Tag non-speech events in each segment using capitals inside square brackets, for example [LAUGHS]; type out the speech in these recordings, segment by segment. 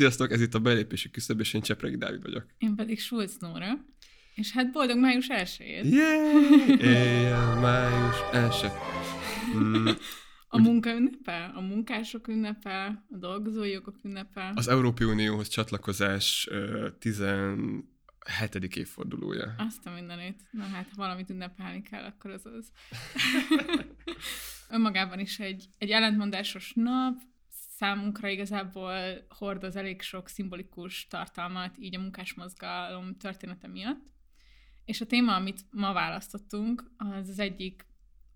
Sziasztok, ez itt a belépési küszöb, és én Csepregi Dávid vagyok. Én pedig Schulz Nóra. És hát boldog május elsőjét. Yeah! [LAUGHS] Éjjel, május első. Mm, A munka ünnepe, a munkások ünnepe, a dolgozói jogok ünnepe. az Európai Unióhoz csatlakozás ö, 17. évfordulója. Azt a mindenét. Na hát, ha valamit ünnepelni kell, akkor az az. [LAUGHS] Önmagában is egy, egy ellentmondásos nap, számunkra igazából hordoz elég sok szimbolikus tartalmat, így a munkásmozgalom története miatt. És a téma, amit ma választottunk, az az egyik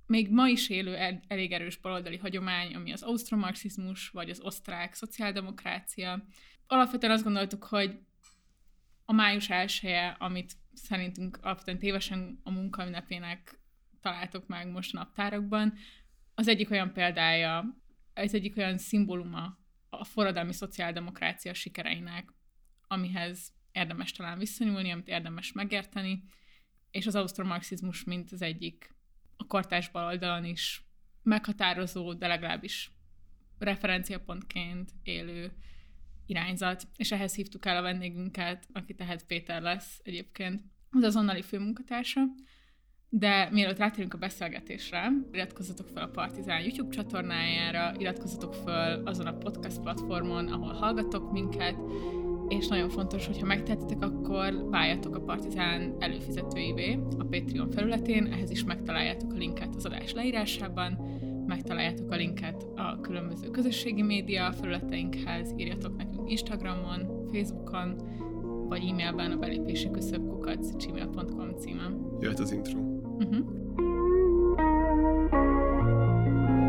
még ma is élő el, elég erős baloldali hagyomány, ami az ausztromarxizmus, vagy az osztrák szociáldemokrácia. Alapvetően azt gondoltuk, hogy a május elsője, amit szerintünk alapvetően tévesen a munkaünnepének találtok meg most a naptárakban, az egyik olyan példája, ez egyik olyan szimbóluma a forradalmi szociáldemokrácia sikereinek, amihez érdemes talán visszanyúlni, amit érdemes megérteni, és az ausztromarxizmus, mint az egyik a kortás baloldalon is meghatározó, de legalábbis referenciapontként élő irányzat, és ehhez hívtuk el a vendégünket, aki tehát Péter lesz egyébként, az azonnali főmunkatársa, de mielőtt rátérünk a beszélgetésre, iratkozzatok fel a Partizán YouTube csatornájára, iratkozzatok fel azon a podcast platformon, ahol hallgatok minket, és nagyon fontos, hogyha megtehetitek, akkor váljatok a Partizán előfizetőivé a Patreon felületén, ehhez is megtaláljátok a linket az adás leírásában, megtaláljátok a linket a különböző közösségi média felületeinkhez, írjatok nekünk Instagramon, Facebookon, vagy e-mailben a belépési küszöbkukac gmail.com címen. Jöhet az intro. Uh-huh.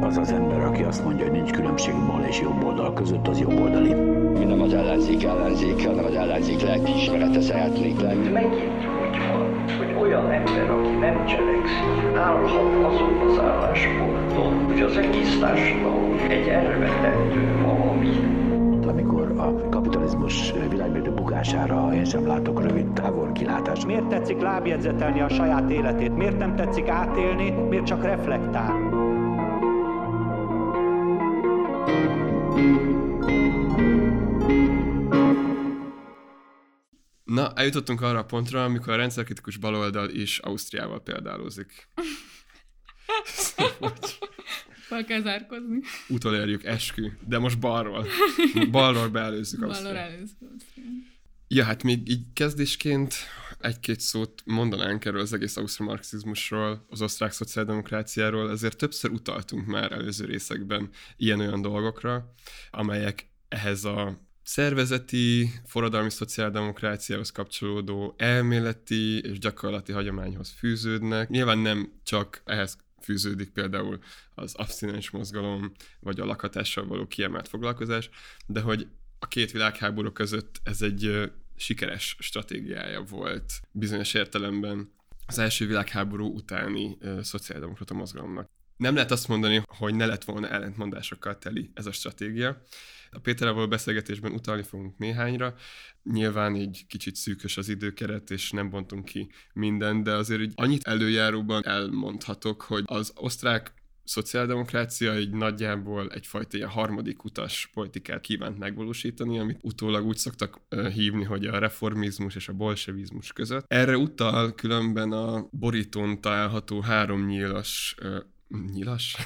Az az ember, aki azt mondja, hogy nincs különbség bal és jobb oldal között, az jobb oldali. Mi nem az ellenzék ellenzéke, hanem az ellenzék lelkiismerete szeretnék lenni. megint úgy van, hogy olyan ember, aki nem cselekszik, állhat azon az állásponton, hogy az egész társadalom egy elvetendő valami. Amikor a kapitalizmus világmérdő bukására én sem látok rövid távol kilátást. Miért tetszik lábjegyzetelni a saját életét? Miért nem tetszik átélni? Miért csak reflektál? Na, eljutottunk arra a pontra, amikor a rendszerkritikus baloldal is Ausztriával példálózik. [LAUGHS] Fel kell zárkozni. Utolérjük, eskü, de most balról. Balról beelőzzük Ballor Ausztriát. Ja, hát még így kezdésként egy-két szót mondanánk erről az egész ausztromarxizmusról, az osztrák szociáldemokráciáról, ezért többször utaltunk már előző részekben ilyen-olyan dolgokra, amelyek ehhez a szervezeti, forradalmi szociáldemokráciához kapcsolódó elméleti és gyakorlati hagyományhoz fűződnek. Nyilván nem csak ehhez fűződik például az abszinens mozgalom, vagy a lakhatással való kiemelt foglalkozás, de hogy a két világháború között ez egy sikeres stratégiája volt bizonyos értelemben az első világháború utáni ö, szociáldemokrata mozgalomnak. Nem lehet azt mondani, hogy ne lett volna ellentmondásokkal teli ez a stratégia. A Péterrel beszélgetésben utalni fogunk néhányra. Nyilván így kicsit szűkös az időkeret, és nem bontunk ki mindent, de azért így annyit előjáróban elmondhatok, hogy az osztrák szociáldemokrácia egy nagyjából egyfajta ilyen harmadik utas politikát kívánt megvalósítani, amit utólag úgy szoktak hívni, hogy a reformizmus és a bolsevizmus között. Erre utal különben a borítón található három nyílas ö, nyilas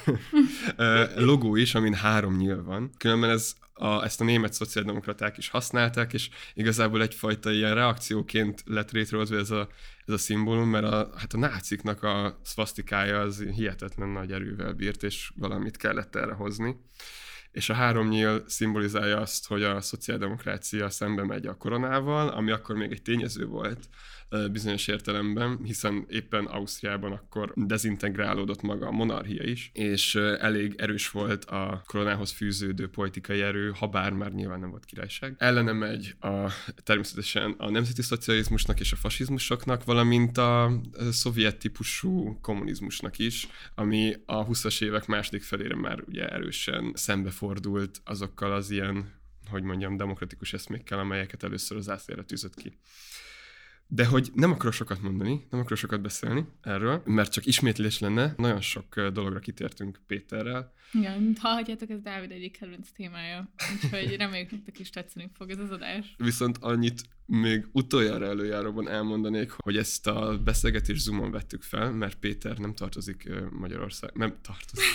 [LAUGHS] logó is, amin három nyíl van. Különben ez a, ezt a német szociáldemokraták is használták, és igazából egyfajta ilyen reakcióként lett létrehozva ez a, ez a szimbólum, mert a, hát a náciknak a szvasztikája az hihetetlen nagy erővel bírt, és valamit kellett erre hozni. És a három nyíl szimbolizálja azt, hogy a szociáldemokrácia szembe megy a koronával, ami akkor még egy tényező volt bizonyos értelemben, hiszen éppen Ausztriában akkor dezintegrálódott maga a monarchia is, és elég erős volt a koronához fűződő politikai erő, ha bár már nyilván nem volt királyság. Ellene megy a, természetesen a nemzeti szocializmusnak és a fasizmusoknak, valamint a szovjet típusú kommunizmusnak is, ami a 20-as évek második felére már ugye erősen szembefordult azokkal az ilyen hogy mondjam, demokratikus eszmékkel, amelyeket először az ászlére tűzött ki. De hogy nem akarok sokat mondani, nem akarok sokat beszélni erről, mert csak ismétlés lenne, nagyon sok dologra kitértünk Péterrel. Igen, hallhatjátok, ez Dávid egyik kedvenc témája. Úgyhogy reméljük, nektek is tetszeni fog ez az adás. Viszont annyit még utoljára előjáróban elmondanék, hogy ezt a beszélgetést Zoomon vettük fel, mert Péter nem tartozik Magyarország, nem tartozik.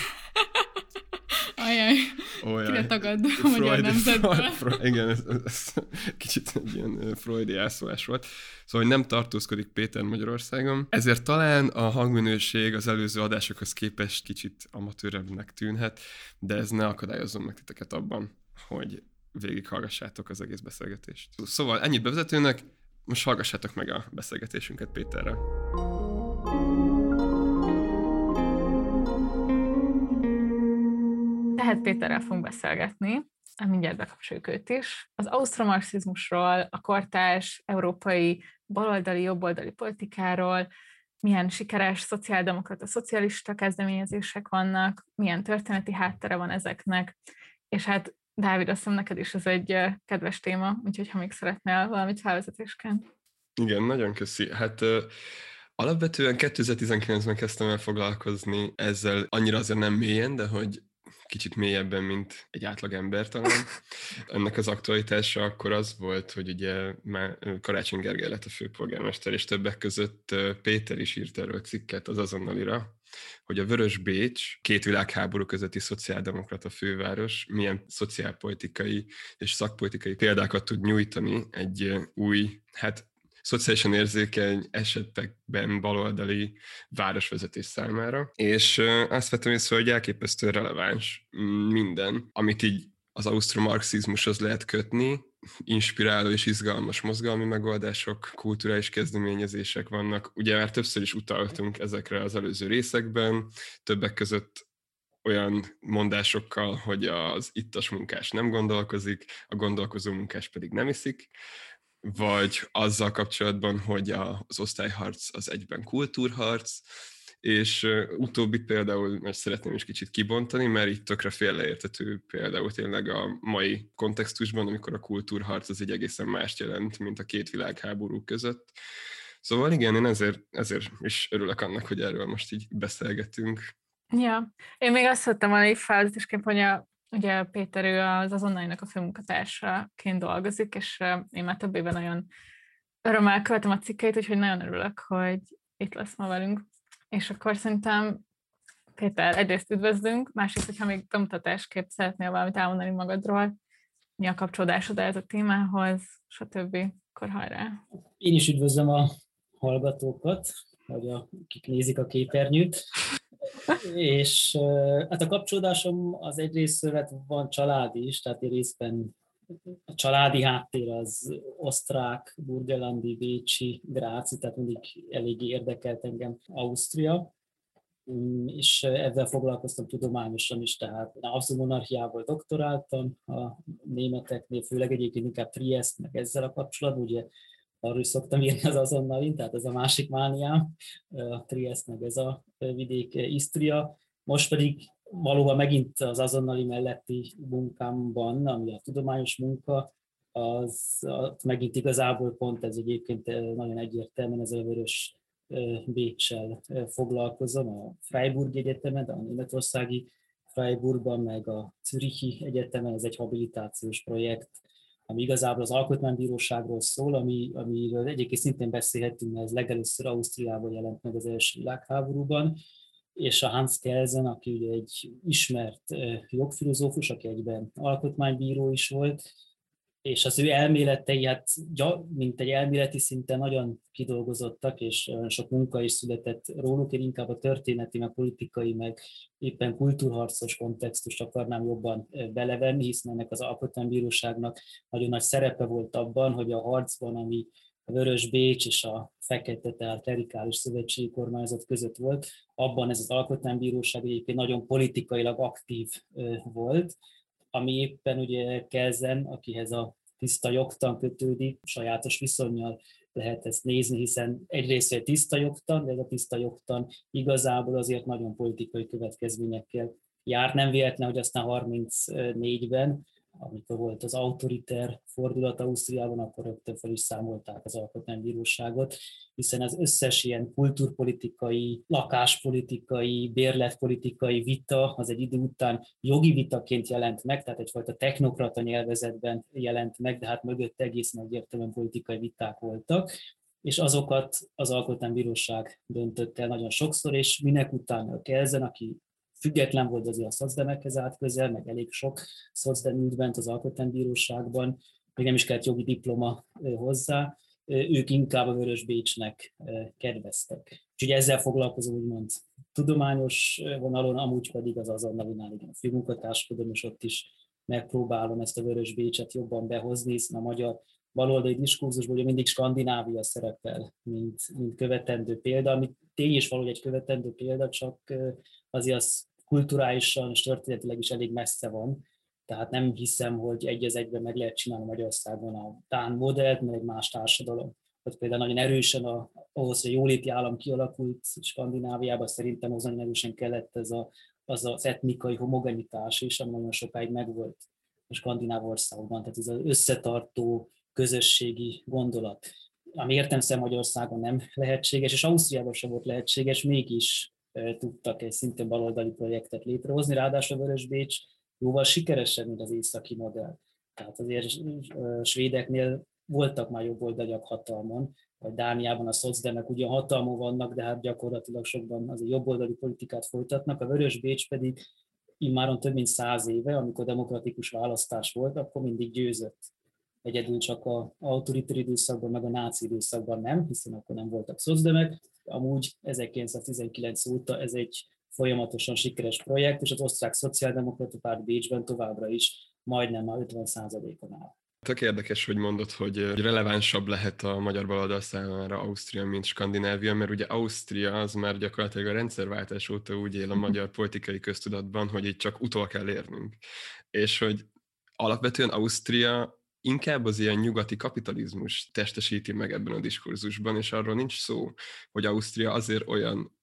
Ajaj, Olyan. kire tagad a magyar nemzetből. Freud, igen, ez, ez kicsit egy ilyen freudi elszólás volt. Szóval, hogy nem tartózkodik Péter Magyarországon, ezért talán a hangminőség az előző adásokhoz képest kicsit amatőrebbnek tűnhet, de ez ne akadályozzon meg titeket abban, hogy végighallgassátok az egész beszélgetést. Szóval ennyit bevezetőnek, most hallgassátok meg a beszélgetésünket Péterrel. Tehát Péterrel fogunk beszélgetni, mindjárt bekapcsoljuk őt is. Az ausztromarxizmusról, a kortárs európai baloldali, jobboldali politikáról, milyen sikeres szociáldemokrata, szocialista kezdeményezések vannak, milyen történeti háttere van ezeknek, és hát Dávid, azt hiszem neked is ez egy kedves téma, úgyhogy ha még szeretnél valamit felvezetésként. Igen, nagyon köszi. Hát ö, alapvetően 2019-ben kezdtem el foglalkozni ezzel, annyira azért nem mélyen, de hogy kicsit mélyebben, mint egy átlag ember talán. Ennek az aktualitása akkor az volt, hogy ugye már Karácsony Gergely lett a főpolgármester, és többek között Péter is írt erről cikket az azonnalira, hogy a Vörös Bécs, két világháború közötti szociáldemokrata főváros, milyen szociálpolitikai és szakpolitikai példákat tud nyújtani egy új, hát szociálisan érzékeny esetekben baloldali városvezetés számára, és azt vettem észre, hogy elképesztően releváns mm, minden, amit így az ausztromarxizmushoz lehet kötni, inspiráló és izgalmas mozgalmi megoldások, kulturális kezdeményezések vannak. Ugye már többször is utaltunk ezekre az előző részekben, többek között olyan mondásokkal, hogy az ittas munkás nem gondolkozik, a gondolkozó munkás pedig nem iszik, vagy azzal kapcsolatban, hogy az osztályharc az egyben kultúrharc, és ö, utóbbit például most szeretném is kicsit kibontani, mert itt tökre félreértető például tényleg a mai kontextusban, amikor a kultúrharc az egy egészen mást jelent, mint a két világháború között. Szóval igen, én ezért, ezért is örülök annak, hogy erről most így beszélgetünk. Ja, én még azt vettem volna így felvezetésként, hogy ugye Péter ő az azonnalinak a főmunkatársaként dolgozik, és én már több éve nagyon örömmel követem a cikkeit, úgyhogy nagyon örülök, hogy itt lesz ma velünk. És akkor szerintem Péter, egyrészt üdvözlünk, másrészt, hogyha még bemutatásképp szeretnél valamit elmondani magadról, mi a kapcsolódásod ez a témához, stb. Akkor hajrá! Én is üdvözlöm a hallgatókat, vagy akik nézik a képernyőt. És hát a kapcsolódásom az egyrészt hát van családi is, tehát én részben a családi háttér az osztrák, burgelandi, bécsi, gráci, tehát mindig eléggé érdekelt engem Ausztria, Mm, és ezzel foglalkoztam tudományosan is, tehát Ausztria monarchiával doktoráltam a németeknél, főleg egyébként inkább Triest, meg ezzel a kapcsolatban, ugye arról is szoktam írni az azonnalin, tehát ez a másik mániám, a Triest, meg ez a vidék Isztria. Most pedig valóban megint az azonnali melletti munkámban, ami a tudományos munka, az, az megint igazából pont ez egyébként nagyon egyértelműen ez a vörös Bécsel foglalkozom, a Freiburg Egyetemen, a németországi Freiburgban, meg a Zürichi Egyetemen, ez egy habilitációs projekt, ami igazából az alkotmánybíróságról szól, ami, amiről egyébként szintén beszélhetünk, mert ez legelőször Ausztriában jelent meg az első világháborúban, és a Hans Kelsen, aki ugye egy ismert jogfilozófus, aki egyben alkotmánybíró is volt, és az ő elméletei, hát mint egy elméleti szinten nagyon kidolgozottak, és sok munka is született róluk, én inkább a történeti, meg politikai, meg éppen kultúrharcos kontextust akarnám jobban belevenni, hiszen ennek az alkotmánybíróságnak nagyon nagy szerepe volt abban, hogy a harcban, ami a Vörös Bécs és a Fekete, tehát klerikális szövetségi kormányzat között volt, abban ez az alkotmánybíróság egyébként nagyon politikailag aktív volt, ami éppen ugye Kelzen, akihez a tiszta jogtan kötődik, sajátos viszonyjal lehet ezt nézni, hiszen egyrészt egy tiszta jogtan, de ez a tiszta jogtan igazából azért nagyon politikai következményekkel jár. Nem véletlen, hogy aztán 34-ben amikor volt az autoriter fordulat Ausztriában, akkor rögtön fel is számolták az alkotmánybíróságot, hiszen az összes ilyen kulturpolitikai, lakáspolitikai, bérletpolitikai vita az egy idő után jogi vitaként jelent meg, tehát egyfajta technokrata nyelvezetben jelent meg, de hát mögött egészen egyértelműen politikai viták voltak, és azokat az alkotmánybíróság döntött el nagyon sokszor, és minek utána Kelzen, aki független volt azért a szocdemekhez állt közel, meg elég sok szocdem ült bent az alkotmánybíróságban, még nem is kellett jogi diploma hozzá, ők inkább a Vörös Bécsnek kedveztek. Úgyhogy ezzel foglalkozom úgymond tudományos vonalon, amúgy pedig az azonnali igen, a főmunkatárskodom, és ott is megpróbálom ezt a Vörös Bécset jobban behozni, hiszen a magyar baloldali diskurzusban ugye mindig Skandinávia szerepel, mint, mint követendő példa, ami tény is valahogy egy követendő példa, csak azért az kulturálisan és történetileg is elég messze van. Tehát nem hiszem, hogy egy az egyben meg lehet csinálni Magyarországon a Dán modellt, mert egy más társadalom. Hogy például nagyon erősen a, ahhoz, hogy a jóléti állam kialakult Skandináviában, szerintem az nagyon erősen kellett ez a, az az etnikai homogenitás is, ami nagyon sokáig megvolt a skandináv országokban. Tehát ez az összetartó közösségi gondolat, ami értem Magyarországon nem lehetséges, és Ausztriában sem volt lehetséges, mégis tudtak egy szintén baloldali projektet létrehozni, ráadásul Vörös Bécs jóval sikeresebb, mint az északi modell. Tehát azért svédeknél voltak már jobboldaliak hatalmon, vagy Dániában a szocdemek ugyan hatalmon vannak, de hát gyakorlatilag sokban azért jobboldali politikát folytatnak. A Vörös Bécs pedig immáron több mint száz éve, amikor demokratikus választás volt, akkor mindig győzött. Egyedül csak a autoriter időszakban, meg a náci időszakban nem, hiszen akkor nem voltak szocdemek, amúgy 1919 óta ez egy folyamatosan sikeres projekt, és az osztrák szociáldemokrata párt Bécsben továbbra is majdnem már 50%-on áll. Tök érdekes, hogy mondod, hogy relevánsabb lehet a magyar baloldal számára Ausztria, mint Skandinávia, mert ugye Ausztria az már gyakorlatilag a rendszerváltás óta úgy él a magyar politikai köztudatban, hogy itt csak utol kell érnünk. És hogy alapvetően Ausztria inkább az ilyen nyugati kapitalizmus testesíti meg ebben a diskurzusban, és arról nincs szó, hogy Ausztria azért olyan,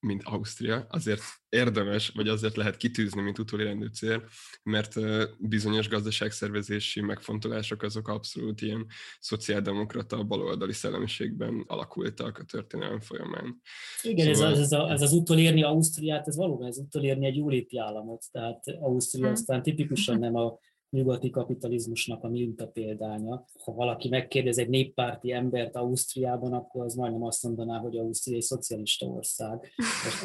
mint Ausztria, azért érdemes, vagy azért lehet kitűzni, mint utolérendő cél, mert bizonyos gazdaságszervezési megfontolások azok abszolút ilyen szociáldemokrata, baloldali szellemiségben alakultak a történelem folyamán. Igen, szóval... ez, ez, a, ez az utolérni Ausztriát, ez valóban ez utolérni egy jóléti államot, tehát Ausztria hmm. aztán tipikusan nem a nyugati kapitalizmusnak a minta példánya. Ha valaki megkérdez egy néppárti embert Ausztriában, akkor az majdnem azt mondaná, hogy Ausztria egy szocialista ország.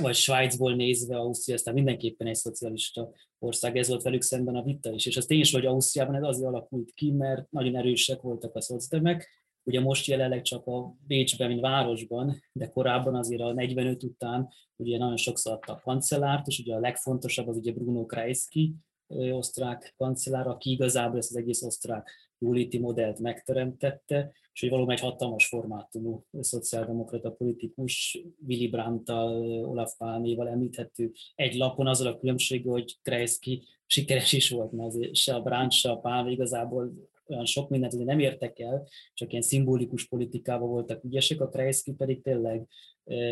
Vagy Svájcból nézve Ausztria aztán mindenképpen egy szocialista ország. Ez volt velük szemben a vita is. És az tény hogy Ausztriában ez azért alakult ki, mert nagyon erősek voltak a szocdemek, Ugye most jelenleg csak a Bécsben, mint városban, de korábban azért a 45 után ugye nagyon sokszor adtak kancellárt, és ugye a legfontosabb az ugye Bruno Kreisky, osztrák kancellár, aki igazából ezt az egész osztrák jóléti modellt megteremtette, és hogy valóban egy hatalmas formátumú szociáldemokrata politikus, Willy brandt Olaf Palméval említhető egy lapon azzal a különbség, hogy Kreisky sikeres is volt, mert se a Brandt, se a Palme igazából olyan sok mindent azért nem értek el, csak ilyen szimbolikus politikában voltak ügyesek, a Kreisky pedig tényleg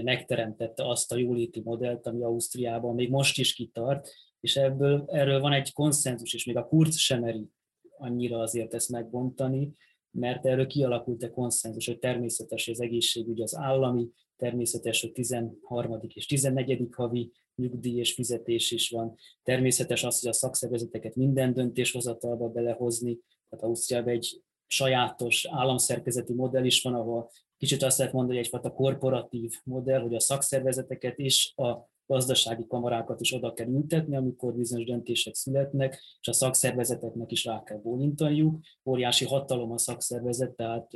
megteremtette azt a jóléti modellt, ami Ausztriában még most is kitart, és ebből, erről van egy konszenzus, és még a Kurz sem meri annyira azért ezt megbontani, mert erről kialakult egy konszenzus, hogy természetes, hogy az egészségügy az állami, természetes, hogy 13. és 14. havi nyugdíj és fizetés is van. Természetes az, hogy a szakszervezeteket minden döntéshozatalba belehozni, tehát Ausztriában egy sajátos államszerkezeti modell is van, ahol kicsit azt lehet mondani, hogy egyfajta korporatív modell, hogy a szakszervezeteket és a gazdasági kamarákat is oda kell ültetni, amikor bizonyos döntések születnek, és a szakszervezeteknek is rá kell bólintaniuk. Óriási hatalom a szakszervezet, tehát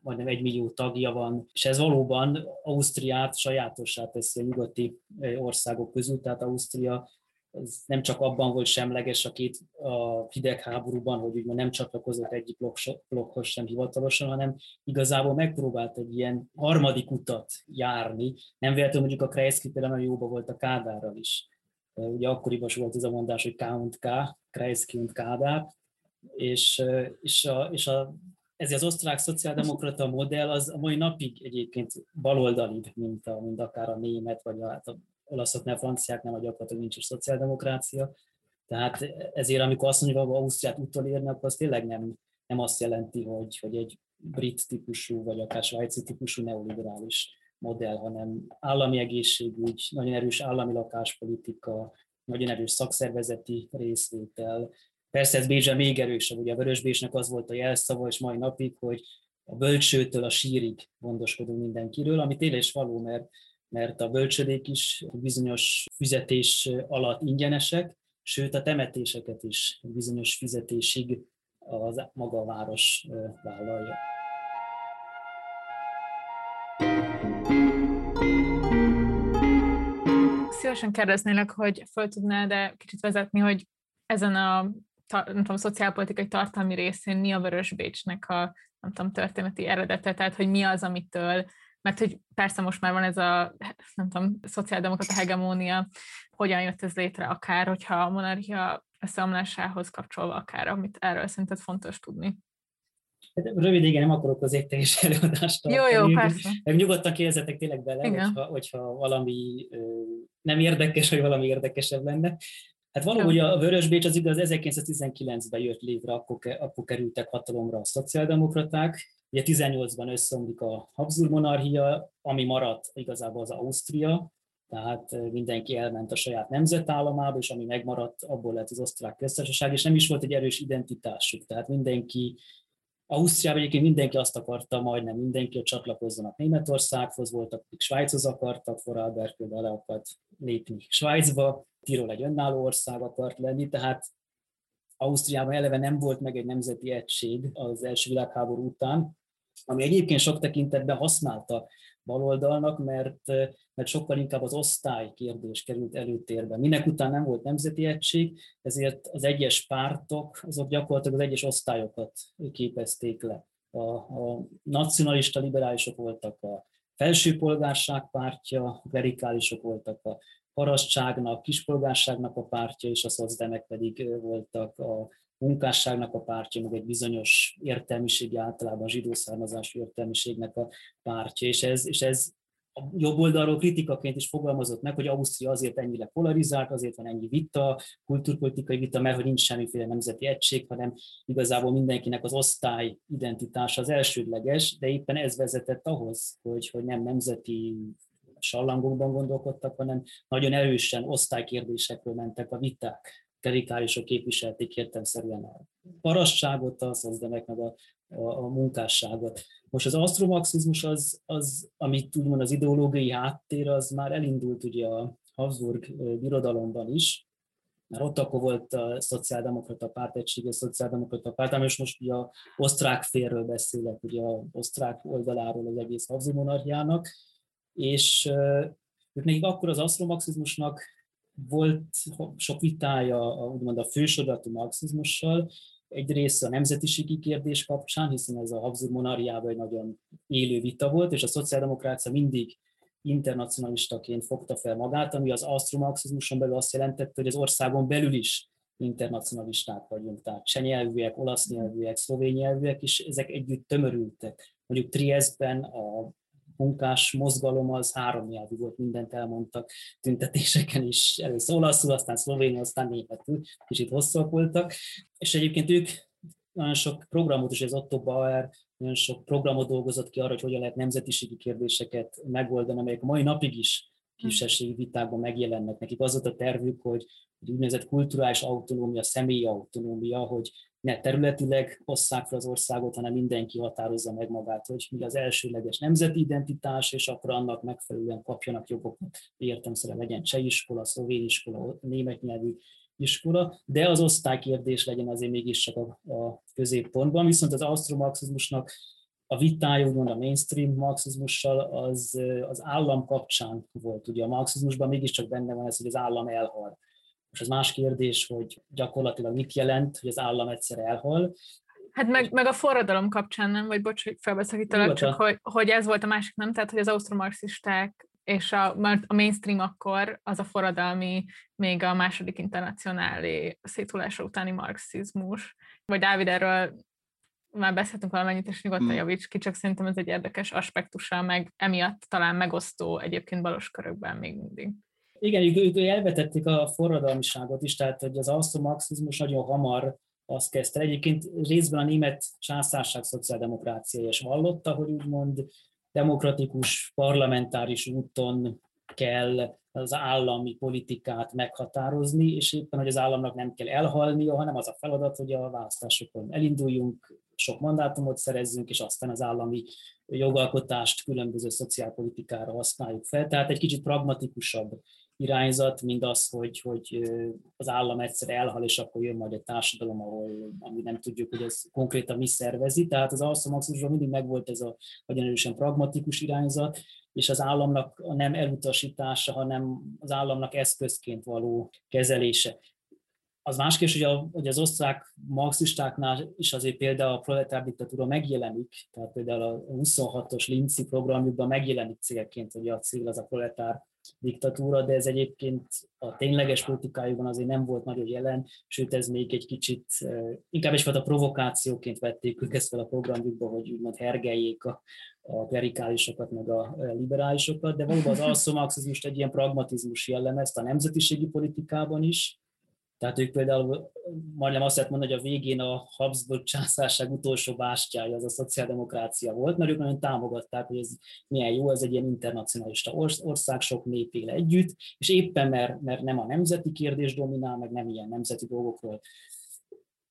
majdnem egy millió tagja van, és ez valóban Ausztriát sajátossá teszi a nyugati országok közül, tehát Ausztria ez nem csak abban volt semleges a két a hidegháborúban, hogy úgymond nem csatlakozott egyik blokkhoz sem hivatalosan, hanem igazából megpróbált egy ilyen harmadik utat járni. Nem véletlenül mondjuk a Kreisky például jóba volt a Kádárral is. Ugye akkoriban volt ez a mondás, hogy K und K, Kreisky und Kádár, és, és, a, és a, ez az osztrák szociáldemokrata modell az a mai napig egyébként baloldalibb, mint, a, mint akár a német, vagy a, hát a olaszoknál, franciáknál, vagy gyakorlatilag nincs is szociáldemokrácia. Tehát ezért, amikor azt mondjuk, hogy Ausztriát utolérni, akkor az tényleg nem, nem azt jelenti, hogy, hogy egy brit típusú, vagy akár svájci típusú neoliberális modell, hanem állami egészségügy, nagyon erős állami lakáspolitika, nagyon erős szakszervezeti részvétel. Persze ez Bézse még erősebb, ugye a Vörösbésnek az volt a jelszava, és mai napig, hogy a bölcsőtől a sírig gondoskodunk mindenkiről, ami tényleg is való, mert, mert a bölcsödék is bizonyos fizetés alatt ingyenesek, sőt a temetéseket is bizonyos fizetésig az maga a város vállalja. Szívesen kérdeznélek, hogy föl tudnád de kicsit vezetni, hogy ezen a nem tudom, szociálpolitikai tartalmi részén mi a Vörös Bécsnek a nem tudom, történeti eredete, tehát hogy mi az, amitől mert hogy persze most már van ez a, nem tudom, szociáldemokrata hegemónia, hogyan jött ez létre, akár hogyha a monarchia összeomlásához kapcsolva, akár amit erről szerinted fontos tudni. Hát rövid, igen, nem akarok az értelés előadást Jó, jó, persze. Meg nyugodtan kérdezzetek tényleg bele, hogyha, hogyha valami nem érdekes, vagy valami érdekesebb lenne. Hát valahogy a Vörös Bécs az igaz, 1919-ben jött létre, akkor, akkor kerültek hatalomra a szociáldemokraták, Ugye 18-ban összeomlik a Habsburg monarchia, ami maradt igazából az Ausztria, tehát mindenki elment a saját nemzetállamába, és ami megmaradt, abból lett az osztrák köztársaság, és nem is volt egy erős identitásuk. Tehát mindenki, Ausztriában egyébként mindenki azt akarta, majdnem mindenki, hogy csatlakozzanak Németországhoz, voltak, akik Svájchoz akartak, Vorarlberg például le akart lépni Svájcba, Tirol egy önálló ország akart lenni, tehát Ausztriában eleve nem volt meg egy nemzeti egység az első világháború után, ami egyébként sok tekintetben használta baloldalnak, mert, mert sokkal inkább az osztály kérdés került előtérbe. Minek után nem volt nemzeti egység, ezért az egyes pártok, azok gyakorlatilag az egyes osztályokat képezték le. A, a nacionalista liberálisok voltak a felsőpolgárság pártja, a klerikálisok voltak a parasztságnak, kispolgárságnak a pártja, és a szocdemek pedig voltak a munkásságnak a pártja, meg egy bizonyos értelmiségi, általában zsidó származású értelmiségnek a pártja, és ez, és ez a jobb oldalról kritikaként is fogalmazott meg, hogy Ausztria azért ennyire polarizált, azért van ennyi vita, kulturpolitikai vita, mert hogy nincs semmiféle nemzeti egység, hanem igazából mindenkinek az osztály identitása az elsődleges, de éppen ez vezetett ahhoz, hogy, hogy nem nemzeti sallangokban gondolkodtak, hanem nagyon erősen osztálykérdésekről mentek a viták kerikálisok képviselték értelmszerűen a parasságot, a szozdemek meg a, a, a munkásságot. Most az asztromarxizmus az, az, amit úgymond az ideológiai háttér, az már elindult ugye a Habsburg birodalomban is, mert ott akkor volt a szociáldemokrata párt, egységes szociáldemokrata párt, és most ugye a osztrák félről beszélek, ugye a osztrák oldaláról az egész Habsburg monarchiának, és ők nekik akkor az asztromarxizmusnak volt sok vitája a, úgymond a fősordatú marxizmussal, egyrészt a nemzetiségi kérdés kapcsán, hiszen ez a Habsburg monarchiában egy nagyon élő vita volt, és a szociáldemokrácia mindig internacionalistaként fogta fel magát, ami az asztromarxizmuson belül azt jelentette, hogy az országon belül is internacionalisták vagyunk, tehát cseh nyelvűek, olasz nyelvűek, szlovén nyelvűek, és ezek együtt tömörültek. Mondjuk Triestben a munkás mozgalom az három nyelvű volt, mindent elmondtak tüntetéseken is, először olaszul, aztán szlovénul, aztán németül, kicsit hosszúak voltak, és egyébként ők nagyon sok programot is, az Otto Bauer nagyon sok programot dolgozott ki arra, hogy hogyan lehet nemzetiségi kérdéseket megoldani, amelyek a mai napig is kisebbségi vitákban megjelennek. Nekik az volt a tervük, hogy úgynevezett kulturális autonómia, személyi autonómia, hogy ne területileg hosszák fel az országot, hanem mindenki határozza meg magát, hogy mi az elsőleges nemzeti identitás, és akkor annak megfelelően kapjanak jogokat. Értem szerint legyen cseh iskola, szlovén iskola, német nyelvű iskola, de az osztálykérdés legyen azért mégiscsak a, a középpontban, viszont az ausztromarxizmusnak a vitája, úgymond a mainstream marxizmussal az, az állam kapcsán volt. Ugye a marxizmusban mégiscsak benne van ez, hogy az állam elhal. Most az más kérdés, hogy gyakorlatilag mit jelent, hogy az állam egyszer elhal. Hát meg, meg a forradalom kapcsán nem, vagy bocs, hogy felbeszakítalak, csak hogy, hogy ez volt a másik, nem? Tehát, hogy az ausztromarxisták és a, a mainstream akkor az a forradalmi, még a második internacionáli széthulása utáni marxizmus. Vagy Dávid erről már beszéltünk valamennyit, és nyugodtan hmm. javíts ki, csak szerintem ez egy érdekes aspektusa, meg emiatt talán megosztó egyébként balos körökben még mindig. Igen, ők, ők elvetették a forradalmiságot is, tehát hogy az ausztromarxizmus nagyon hamar azt kezdte. Egyébként részben a német császárság szociáldemokrácia is vallotta, hogy úgymond demokratikus, parlamentáris úton kell az állami politikát meghatározni, és éppen, hogy az államnak nem kell elhalnia, hanem az a feladat, hogy a választásokon elinduljunk, sok mandátumot szerezzünk, és aztán az állami jogalkotást különböző szociálpolitikára használjuk fel. Tehát egy kicsit pragmatikusabb irányzat, mint az, hogy, hogy az állam egyszer elhal, és akkor jön majd egy társadalom, ahol ami nem tudjuk, hogy ez konkrétan mi szervezi. Tehát az alszomaxusban mindig megvolt ez a nagyon erősen pragmatikus irányzat, és az államnak nem elutasítása, hanem az államnak eszközként való kezelése. Az más kérdés, hogy, a, hogy az osztrák marxistáknál is azért például a proletár diktatúra megjelenik, tehát például a 26-os Linci programjukban megjelenik célként, hogy a cél az a proletár diktatúra, de ez egyébként a tényleges politikájukban azért nem volt nagyon jelen, sőt ez még egy kicsit, inkább egyfajta provokációként vették ők ezt fel a programjukba, hogy úgymond hergeljék a, a klerikálisokat, meg a liberálisokat, de valóban az [LAUGHS] alszomarxizmust egy ilyen pragmatizmus jellemezte a nemzetiségi politikában is, tehát ők például majdnem azt lehet mondani, hogy a végén a Habsburg császárság utolsó bástyája az a szociáldemokrácia volt, mert ők nagyon támogatták, hogy ez milyen jó, ez egy ilyen internacionalista ország, sok nép együtt, és éppen mert, mert nem a nemzeti kérdés dominál, meg nem ilyen nemzeti dolgokról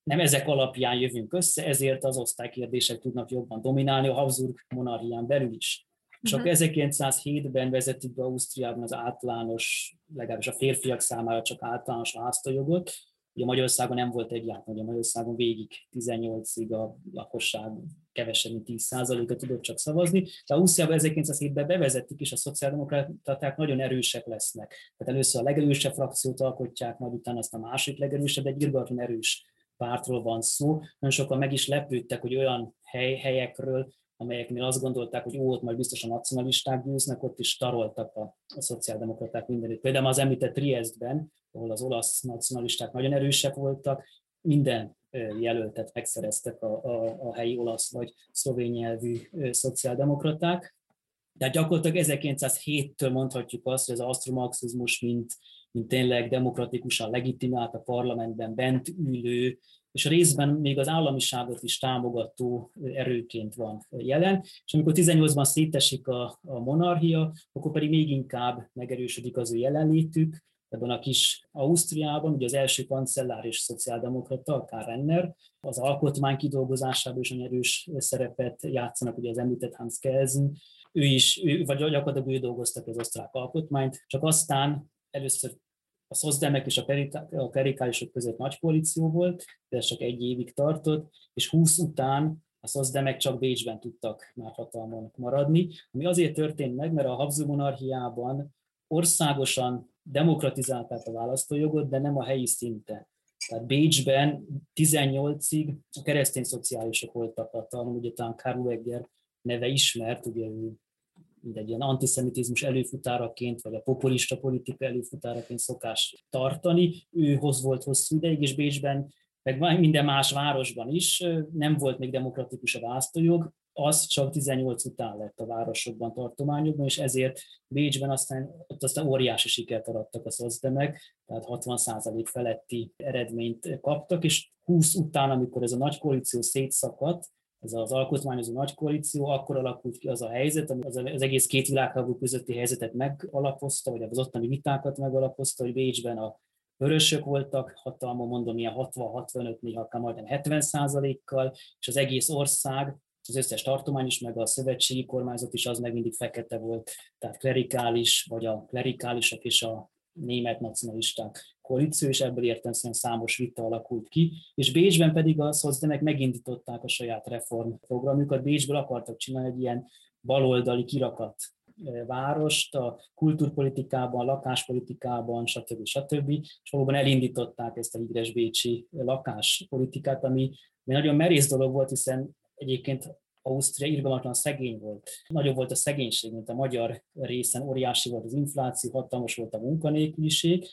nem ezek alapján jövünk össze, ezért az osztálykérdések tudnak jobban dominálni a Habsburg monarchián belül is. Csak uh-huh. 1907-ben vezetik be Ausztriában az általános, legalábbis a férfiak számára csak általános választójogot. Ugye Magyarországon nem volt egyáltalán, ugye Magyarországon végig 18-ig a lakosság kevesebb, mint 10%-a tudott csak szavazni. De Ausztriában 1907-ben bevezetik, és a szociáldemokraták nagyon erősek lesznek. Tehát először a legerősebb frakciót alkotják, majd utána azt a másik legerősebb, egy irgalmatlan erős pártról van szó. Nagyon sokan meg is lepődtek, hogy olyan hely, helyekről, amelyeknél azt gondolták, hogy ó, ott majd biztos a nacionalisták győznek, ott is taroltak a, a szociáldemokraták mindenütt. Például az említett Triestben, ahol az olasz nacionalisták nagyon erősek voltak, minden jelöltet megszereztek a, a, a helyi olasz vagy szlovén nyelvű szociáldemokraták. Tehát gyakorlatilag 1907-től mondhatjuk azt, hogy az asztromarxizmus, mint, mint tényleg demokratikusan legitimált a parlamentben bent ülő és részben még az államiságot is támogató erőként van jelen, és amikor 18-ban szétesik a, a monarchia, akkor pedig még inkább megerősödik az ő jelenlétük, ebben a kis Ausztriában, ugye az első kancellár és szociáldemokrata, Karl Renner, az alkotmány kidolgozásában is nagyon erős szerepet játszanak, ugye az említett Hans Kelsen, ő is, ő, vagy gyakorlatilag ő dolgoztak az osztrák alkotmányt, csak aztán először a szozdemek és a klerikálisok között nagy koalíció volt, de ez csak egy évig tartott, és 20 után a szozdemek csak Bécsben tudtak már hatalmon maradni, ami azért történt meg, mert a Habsburg monarchiában országosan demokratizálták a választójogot, de nem a helyi szinten. Tehát Bécsben 18-ig a keresztény szociálisok voltak hatalmon, ugye talán Karl Egger neve ismert, ugye ő mint egy ilyen antiszemitizmus előfutáraként, vagy a populista politika előfutáraként szokás tartani. Őhoz volt hosszú ideig, és Bécsben, meg minden más városban is nem volt még demokratikus a választójog, az csak 18 után lett a városokban, tartományokban, és ezért Bécsben aztán, ott aztán óriási sikert arattak a szozdemek, tehát 60% feletti eredményt kaptak, és 20 után, amikor ez a nagy koalíció szétszakadt, ez az alkotmányozó nagy koalíció, akkor alakult ki az a helyzet, ami az, az egész két világháború közötti helyzetet megalapozta, vagy az ottani vitákat megalapozta, hogy Bécsben a vörösök voltak hatalma, mondom, ilyen 60-65, néha akár majdnem 70 százalékkal, és az egész ország, az összes tartomány is, meg a szövetségi kormányzat is az meg mindig fekete volt, tehát klerikális, vagy a klerikálisok és a német nacionalisták koalíció, és ebből értelemszerűen számos vita alakult ki, és Bécsben pedig a szozdemek megindították a saját reformprogramjukat. Bécsből akartak csinálni egy ilyen baloldali kirakat e, várost a kultúrpolitikában, lakáspolitikában, stb. stb. És valóban elindították ezt a híres bécsi lakáspolitikát, ami nagyon merész dolog volt, hiszen egyébként Ausztria irgalmatlan szegény volt. Nagyobb volt a szegénység, mint a magyar részen, óriási volt az infláció, hatalmas volt a munkanélküliség,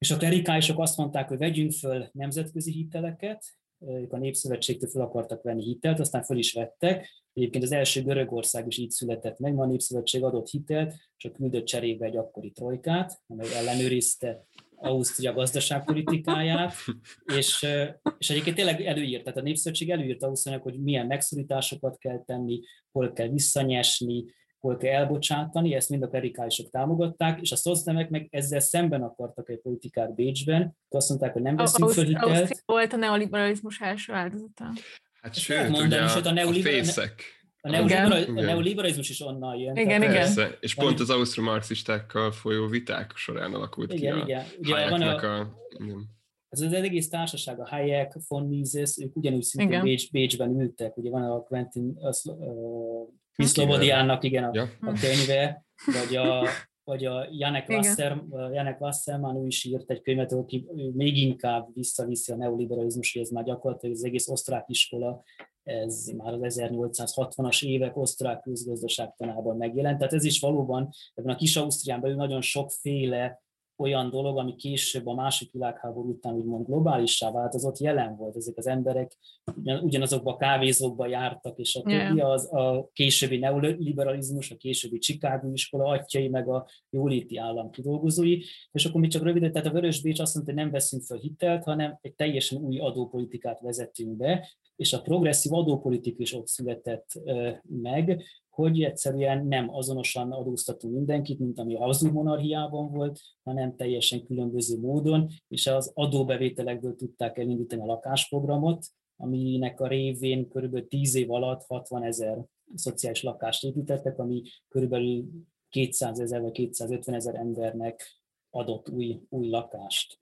és a klerikálisok azt mondták, hogy vegyünk föl nemzetközi hiteleket, ők a Népszövetségtől fel akartak venni hitelt, aztán fel is vettek. Egyébként az első Görögország is így született meg, ma a Népszövetség adott hitelt, csak küldött cserébe egy akkori trojkát, amely ellenőrizte Ausztria gazdaságpolitikáját, és, és egyébként tényleg előírt, tehát a Népszövetség előírt Ausztriának, hogy milyen megszorításokat kell tenni, hol kell visszanyesni, hol kell elbocsátani, ezt mind a perikálisok támogatták, és a szocdemek meg ezzel szemben akartak egy politikát Bécsben, azt mondták, hogy nem veszünk föl hitelt. Volt a neoliberalizmus első áldozata. Hát sőt, mondani, ugye a, a, a fészek. A, neoliberalizmus, a neoliberalizmus is onnan jön. Igen, igen. Persze. És pont az ausztro-marxistákkal folyó viták során alakult igen, ki igen. a Ugye van a, a igen. Ez az egész társaság, a Hayek, von Mises, ők ugyanúgy szintén Bécs, Bécsben ültek. Ugye van a Quentin az, uh, Szlobodiának, igen, a, ja. a könyve, vagy a, vagy a Janek, Wasser, Janek Wasserman, ő is írt egy könyvet, aki még inkább visszaviszi a neoliberalizmus, hogy ez már gyakorlatilag az egész osztrák iskola, ez már az 1860-as évek osztrák közgazdaságtanában megjelent. Tehát ez is valóban ebben a kis Ausztrián belül nagyon sokféle olyan dolog, ami később a másik világháború után úgymond globálissá változott, jelen volt. Ezek az emberek ugyanazokba a kávézókba jártak, és a többi az a későbbi neoliberalizmus, a későbbi Chicago iskola atyai, meg a jóléti állam kidolgozói. És akkor mi csak röviden, tehát a Vörös Bécs azt mondta, hogy nem veszünk fel hitelt, hanem egy teljesen új adópolitikát vezetünk be, és a progresszív adópolitika is ott született meg, hogy egyszerűen nem azonosan adóztatunk mindenkit, mint ami a Habsburg monarchiában volt, hanem teljesen különböző módon, és az adóbevételekből tudták elindítani a lakásprogramot, aminek a révén körülbelül 10 év alatt 60 ezer szociális lakást építettek, ami körülbelül 200 ezer vagy 250 ezer embernek adott új, új lakást.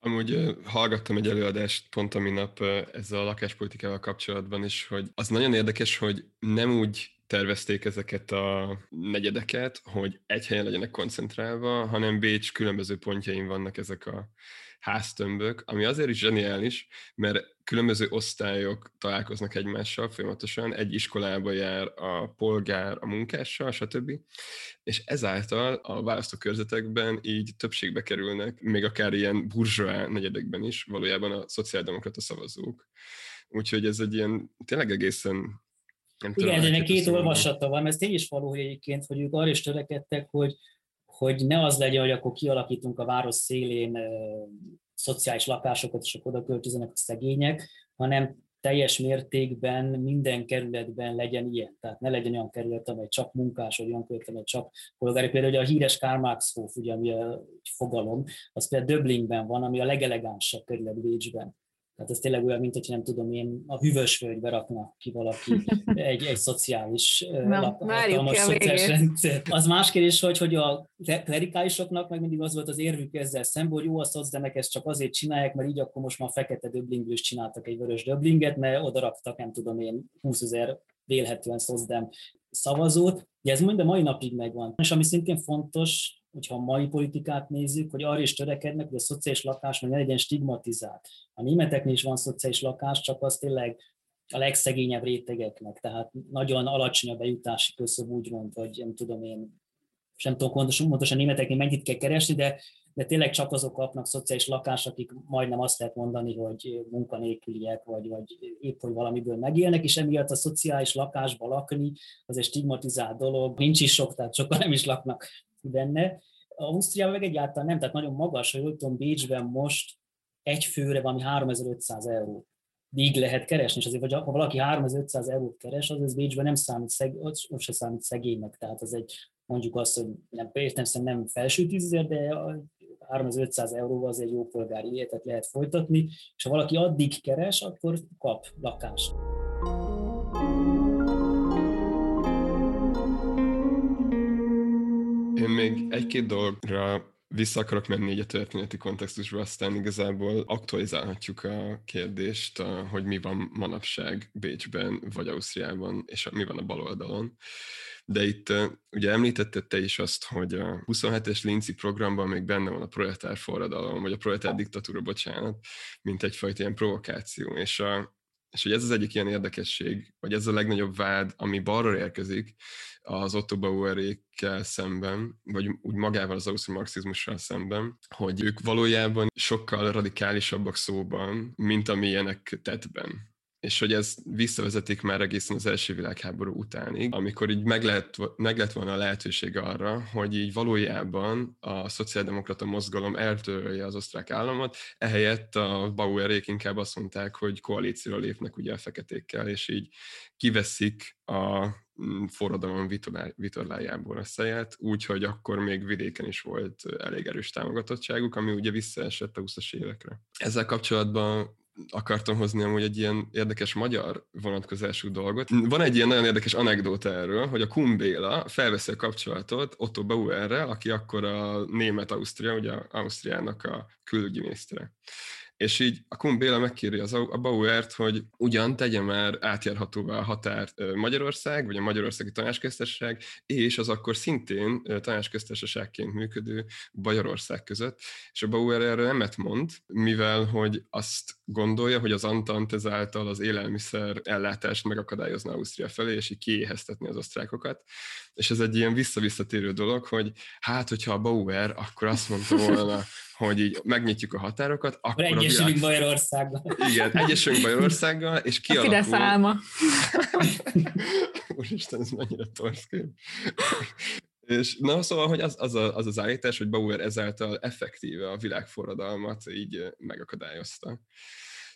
Amúgy hallgattam egy előadást pont a minap ezzel a lakáspolitikával kapcsolatban is, hogy az nagyon érdekes, hogy nem úgy tervezték ezeket a negyedeket, hogy egy helyen legyenek koncentrálva, hanem Bécs különböző pontjain vannak ezek a háztömbök, ami azért is zseniális, mert különböző osztályok találkoznak egymással folyamatosan, egy iskolába jár a polgár a munkással, stb. És ezáltal a választókörzetekben így többségbe kerülnek, még akár ilyen burzsóá negyedekben is, valójában a szociáldemokrata szavazók. Úgyhogy ez egy ilyen tényleg egészen nem Igen, ennek két olvasata van, ez tény is való, hogy egyébként, hogy ők arra is törekedtek, hogy, hogy ne az legyen, hogy akkor kialakítunk a város szélén ö, szociális lakásokat, és akkor oda költözenek a szegények, hanem teljes mértékben minden kerületben legyen ilyen. Tehát ne legyen olyan kerület, amely csak munkás, vagy olyan kerület, amely csak polgári. Például ugye a híres Karl Marx Hof, ugye, ami a fogalom, az például Döblingben van, ami a legelegánsabb kerület Bécsben. Tehát ez tényleg olyan, mint hogy nem tudom én, a hűvös völgybe rakna ki valaki [LAUGHS] egy, egy szociális hatalmas szociális rendszer. Az más kérdés, hogy, hogy a klerikálisoknak meg mindig az volt az érvük ezzel szemben, hogy jó, a szocdemek ezt csak azért csinálják, mert így akkor most már fekete döblingből is csináltak egy vörös döblinget, mert oda raktak, nem tudom én, 20 ezer vélhetően szozdem szavazót. De ez mind a mai napig megvan. És ami szintén fontos, hogyha a mai politikát nézzük, hogy arra is törekednek, hogy a szociális lakás meg ne legyen stigmatizált. A németeknél is van szociális lakás, csak az tényleg a legszegényebb rétegeknek, tehát nagyon alacsony a bejutási küszöb, úgymond, vagy nem tudom én, sem tudom pontosan, pontosan németeknél mennyit kell keresni, de, de tényleg csak azok kapnak szociális lakást, akik majdnem azt lehet mondani, hogy munkanélküliek, vagy, vagy épp, hogy valamiből megélnek, és emiatt a szociális lakásba lakni az egy stigmatizált dolog, nincs is sok, tehát sokan nem is laknak benne. Ausztriában meg egyáltalán nem, tehát nagyon magas, hogy tudom, Bécsben most egy főre valami 3500 euró. Így lehet keresni, és azért, vagy ha valaki 3500 eurót keres, az, az Bécsben nem számít, szeg, az se számít szegénynek, tehát az egy, mondjuk azt, hogy nem, értem nem felső tízezer, de 3500 euróval az egy jó polgári életet lehet folytatni, és ha valaki addig keres, akkor kap lakást. Én még egy-két dologra vissza akarok menni egy a történeti kontextusba, aztán igazából aktualizálhatjuk a kérdést, hogy mi van manapság Bécsben vagy Ausztriában, és mi van a bal oldalon. De itt ugye említetted te is azt, hogy a 27-es Linci programban még benne van a proletár forradalom, vagy a proletár diktatúra, bocsánat, mint egyfajta ilyen provokáció, és a És hogy ez az egyik ilyen érdekesség, vagy ez a legnagyobb vád, ami balról érkezik az Otto Bauerékkel szemben, vagy úgy magával az ausztromarxizmussal szemben, hogy ők valójában sokkal radikálisabbak szóban, mint amilyenek tettben és hogy ez visszavezetik már egészen az első világháború utánig, amikor így meg lehet, meg lett volna a lehetőség arra, hogy így valójában a szociáldemokrata mozgalom eltörölje az osztrák államot, ehelyett a Bauerék inkább azt mondták, hogy koalícióra lépnek ugye a feketékkel, és így kiveszik a mm, forradalom vitorlájából a szejet, úgyhogy akkor még vidéken is volt elég erős támogatottságuk, ami ugye visszaesett a 20-as évekre. Ezzel kapcsolatban akartam hozni amúgy egy ilyen érdekes magyar vonatkozású dolgot. Van egy ilyen nagyon érdekes anekdóta erről, hogy a Kumbéla felveszi a kapcsolatot Otto Bauerrel, aki akkor a német-Ausztria, ugye Ausztriának a külügyi minisztere és így a Kun Béla megkéri az, a Bauert, hogy ugyan tegye már átjárhatóvá a határ Magyarország, vagy a Magyarországi Tanácsköztársaság, és az akkor szintén tanácsköztársaságként működő Bajorország között, és a Bauer erre nemet mond, mivel hogy azt gondolja, hogy az Antant ezáltal az élelmiszer ellátást megakadályozna Ausztria felé, és így kiéheztetni az osztrákokat. És ez egy ilyen visszavisszatérő dolog, hogy hát, hogyha a Bauer akkor azt mondta volna, hogy így megnyitjuk a határokat, akkor Egyesülünk világ... Bajorországgal. Igen, egyesülünk Bajorországgal, és kialakul... A Fidesz álma. [LAUGHS] Úristen, ez mennyire torszkép. És na, szóval, hogy az az, a, az, az állítás, hogy Bauer ezáltal effektíve a világforradalmat így megakadályozta.